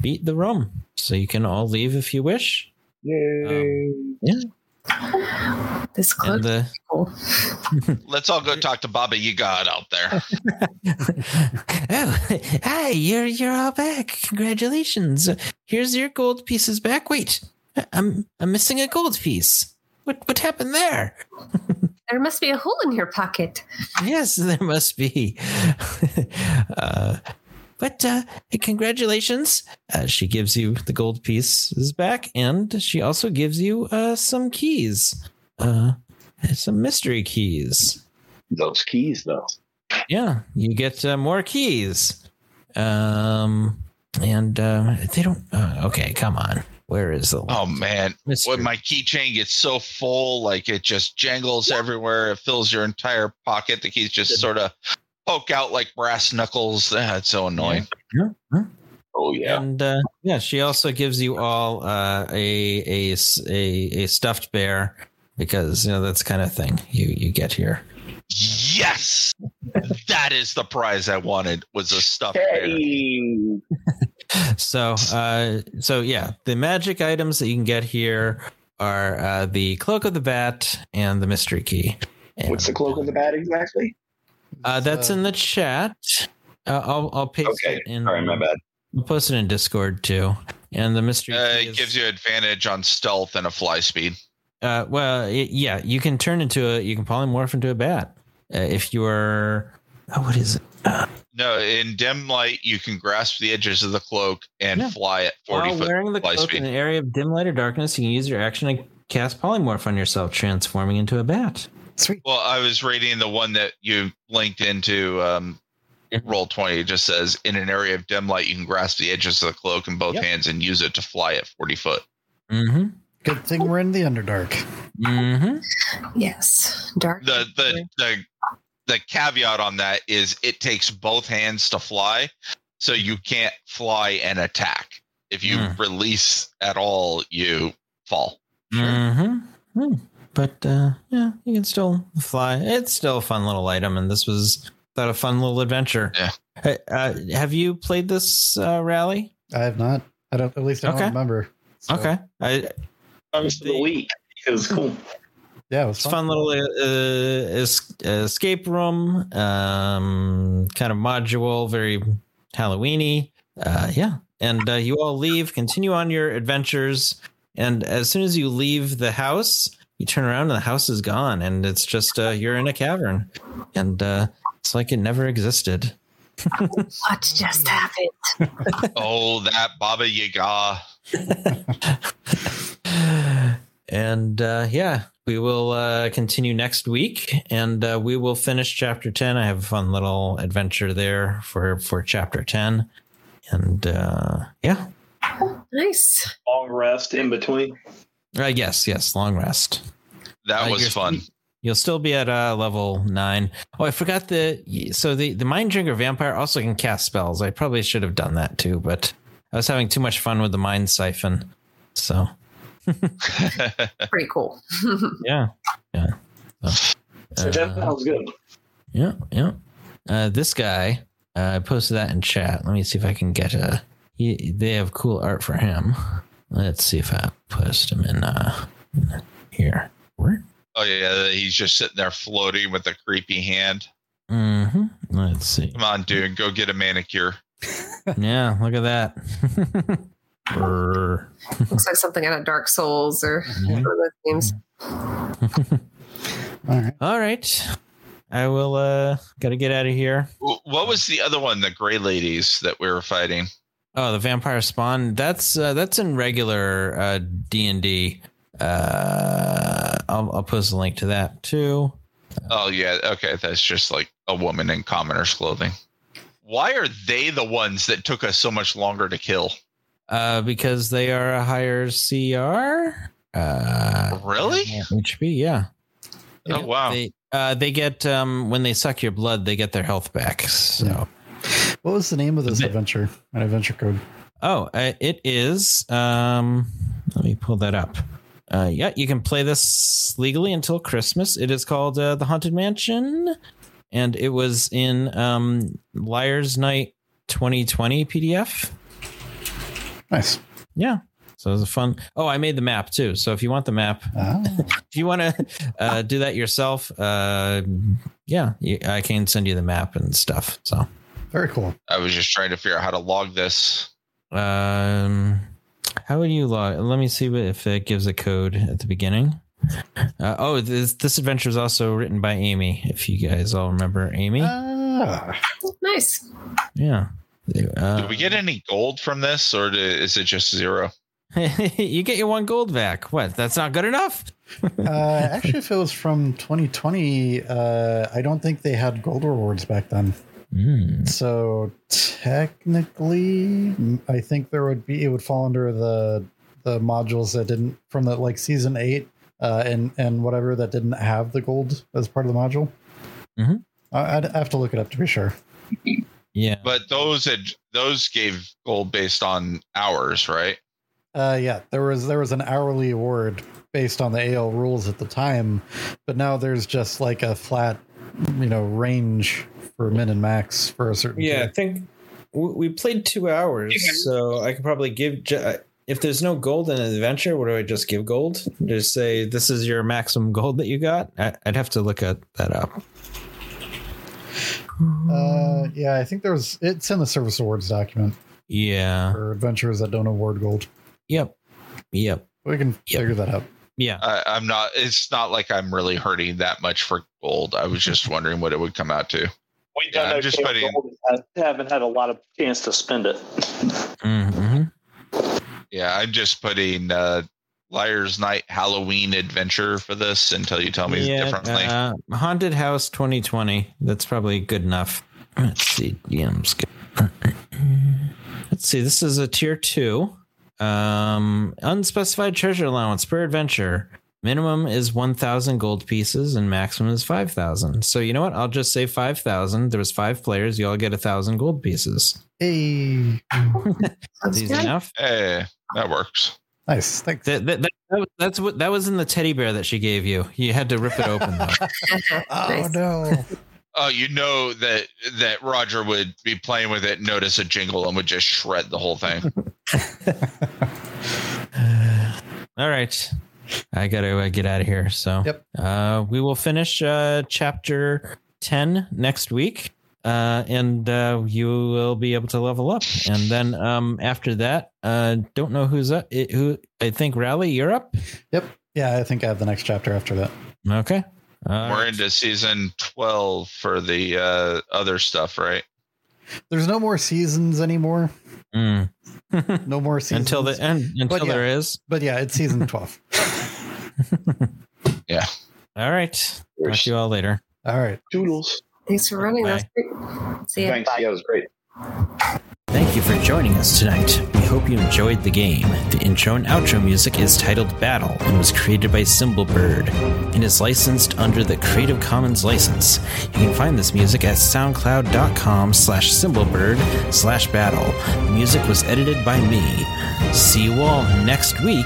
beat the room. So, you can all leave if you wish. Yay! Yeah, This cloak And the, cool. Let's all go talk to Baba Yaga out there. oh, hi, you're you're all back. Congratulations. Here's your gold pieces back. Wait, I'm I'm missing a gold piece. What what happened there? There must be a hole in your pocket. Yes, there must be. uh, but uh, congratulations. Uh, she gives you the gold pieces back, and she also gives you uh, some keys. Uh, some mystery keys. Those keys, though. Yeah, you get uh, more keys. Um, and uh, they don't. Uh, okay, come on. Where is the? Oh man, mystery? when my keychain gets so full, like it just jangles everywhere. It fills your entire pocket. The keys just sort of poke out like brass knuckles. That's so annoying. Yeah, yeah. Oh yeah. And uh, yeah, she also gives you all uh, a stuffed bear because you know that's the kind of thing you you get here. Yes, that is the prize I wanted. Was a stuffed bear. Hey! So uh, so yeah, the magic items that you can get here are uh, the cloak of the bat and the mystery key. And, What's the cloak of the bat exactly? Uh, that's in the chat. Uh, I'll I'll paste Okay. it in. Sorry, my bad. I'll post it in Discord too. And the mystery Uh, key it is- gives you advantage on stealth and a fly speed. Uh, well, y- yeah, you can turn into a, you can polymorph into a bat uh, if you are. Oh, what is it? No, in dim light, you can grasp the edges of the cloak and Yeah. fly at forty While foot wearing the fly cloak speed. in an area of dim light or darkness, you can use your action to cast polymorph on yourself, transforming into a bat. Sweet. Well, I was reading the one that you linked into um, roll twenty. It just says in an area of dim light, you can grasp the edges of the cloak in both Yep. hands and use it to fly at forty foot. Mm-hmm. Good thing we're in the Underdark. Mm-hmm. Yes. Dark. the the the the caveat on that is it takes both hands to fly, so you can't fly and attack. If you Hmm. release at all, you fall. Mm-hmm. But uh, yeah, you can still fly. It's still a fun little item, and this was that a fun little adventure. Yeah. Hey, uh, have you played this uh, rally? I have not. I don't. At least I don't Okay. remember. So, Okay, I, Comes for the week. It was cool. Yeah, it was It's fun. a fun little uh, escape room, um, kind of module, very Halloweeny. Uh, yeah, and uh, you all leave, continue on your adventures, and as soon as you leave the house, you turn around and the house is gone, and it's just uh, you're in a cavern, and uh, it's like it never existed. What just happened? oh, that Baba Yaga. and uh, yeah, we will uh, continue next week, and uh, we will finish chapter ten. I have a fun little adventure there for for chapter ten, and uh, yeah, Nice. Long rest in between. uh, yes, yes, long rest. That Uh, was fun. You'll still be at uh, level nine. Oh, I forgot the so the the mind drinker vampire also can cast spells. I probably should have done that too, but I was having too much fun with the mind siphon. So Pretty cool. yeah, yeah. So, that uh, sounds good. Yeah, yeah. Uh, this guy, uh, I posted that in chat. Let me see if I can get a. He, they have cool art for him. Let's see if I post him in. Uh, here. Where? Oh yeah, he's just sitting there floating with a creepy hand. Mm-hmm. Let's see. Come on, dude, go get a manicure. Yeah, look at that. Brr. Looks like something out of Dark Souls or Mhm. one of those games. All right. All right. I will uh gotta get out of here. What was the other one? The gray ladies that we were fighting. Oh, the vampire spawn. That's uh, that's in regular uh D and D. Uh, I'll I'll post a link to that too. Oh yeah, okay, that's just like a woman in commoner's clothing. Why are they the ones that took us so much longer to kill? Uh, because they are a higher CR. Uh, Really? HP. Yeah. Oh wow. They uh they get um when they suck your blood, they get their health back. So. What was the name of this Bit- adventure? An adventure code. Oh, uh, it is. Um, let me pull that up. Uh, yeah, you can play this legally until Christmas. It is called uh, the Haunted Mansion, and it was in um, Liar's Night 2020 PDF. Nice. Yeah, so it was a fun. Oh, I made the map too. So if you want the map, Ah, if you want to uh, do that yourself, uh, yeah, you, I can send you the map and stuff. So. very cool. I was just trying to figure out how to log this. Um, how would you log? Let me see if it gives a code at the beginning. Uh, oh, this this adventure is also written by Amy. If you guys all remember Amy, Ah, Nice. yeah. Uh, Did we get any gold from this, or do- is it just zero? you get your one gold back. What? That's not good enough. uh, actually, if it was from 2020, uh, I don't think they had gold rewards back then. Hmm. So technically, I think there would be it would fall under the the modules that didn't from the like season eight uh, and and whatever that didn't have the gold as part of the module. Mhm. I, I'd have to look it up to be sure. Yeah. But those had those gave gold based on hours, right? Uh, yeah, there was there was an hourly award based on the AL rules at the time, but now there's just like a flat, you know, range for min and max for a certain. Yeah, I think we we played two hours, so I could probably give. uh, If there's no gold in an adventure, what do I just give gold? Just say this is your maximum gold that you got. I'd have to look at that up. Uh, yeah, I think there was. It's in the service awards document Yeah. for adventures that don't award gold. Yep. Yep. We can Yep. figure that out. Yeah. I, I'm not. It's not like I'm really hurting that much for gold. I was just wondering what it would come out to. We Yeah, done I'm just putting- gold. I haven't had a lot of chance to spend it. hmm Yeah, I'm just putting uh, Liar's Night Halloween Adventure for this until you tell me Yeah. differently. Uh, Haunted House 2020. That's probably good enough. Let's see. Yeah, I'm just Let's see. This is a tier two. Um, unspecified treasure allowance per adventure. Minimum is 1,000 gold pieces and maximum is 5,000. So you know what? I'll just say 5,000. There was five players. You all get a thousand gold pieces. Hey, Sounds Easy good. enough. hey, that works. Nice. Thanks. That, that, that, that was- that's what that was in the teddy bear that she gave you. You had to rip it open though. Oh no! Oh, you know that that Roger would be playing with it, notice a jingle, and would just shred the whole thing. All right. I got to uh, get out of here. So, Yep. uh, we will finish uh, chapter 10 next week. Uh, and uh, you will be able to level up. And then um, after that, uh, don't know who's up. It, who I think Rally, you're up. Yep. Yeah, I think I have the next chapter after that. Okay. Uh, We're into season twelve for the uh, other stuff, right? There's no more seasons anymore. mm. No more seasons until the end. Until yeah. there is. But yeah, it's season twelve. yeah. All right. Talk to you all later. All right. Doodles. Thanks for running. That's great. See ya. Thanks. Yeah, it was great. Thank you for joining us tonight. We hope you enjoyed the game. The intro and outro music is titled Battle and was created by Symbolbird and is licensed under the Creative Commons license. You can find this music at soundcloud.com slash symbolbird slash battle. The music was edited by me. See you all next week.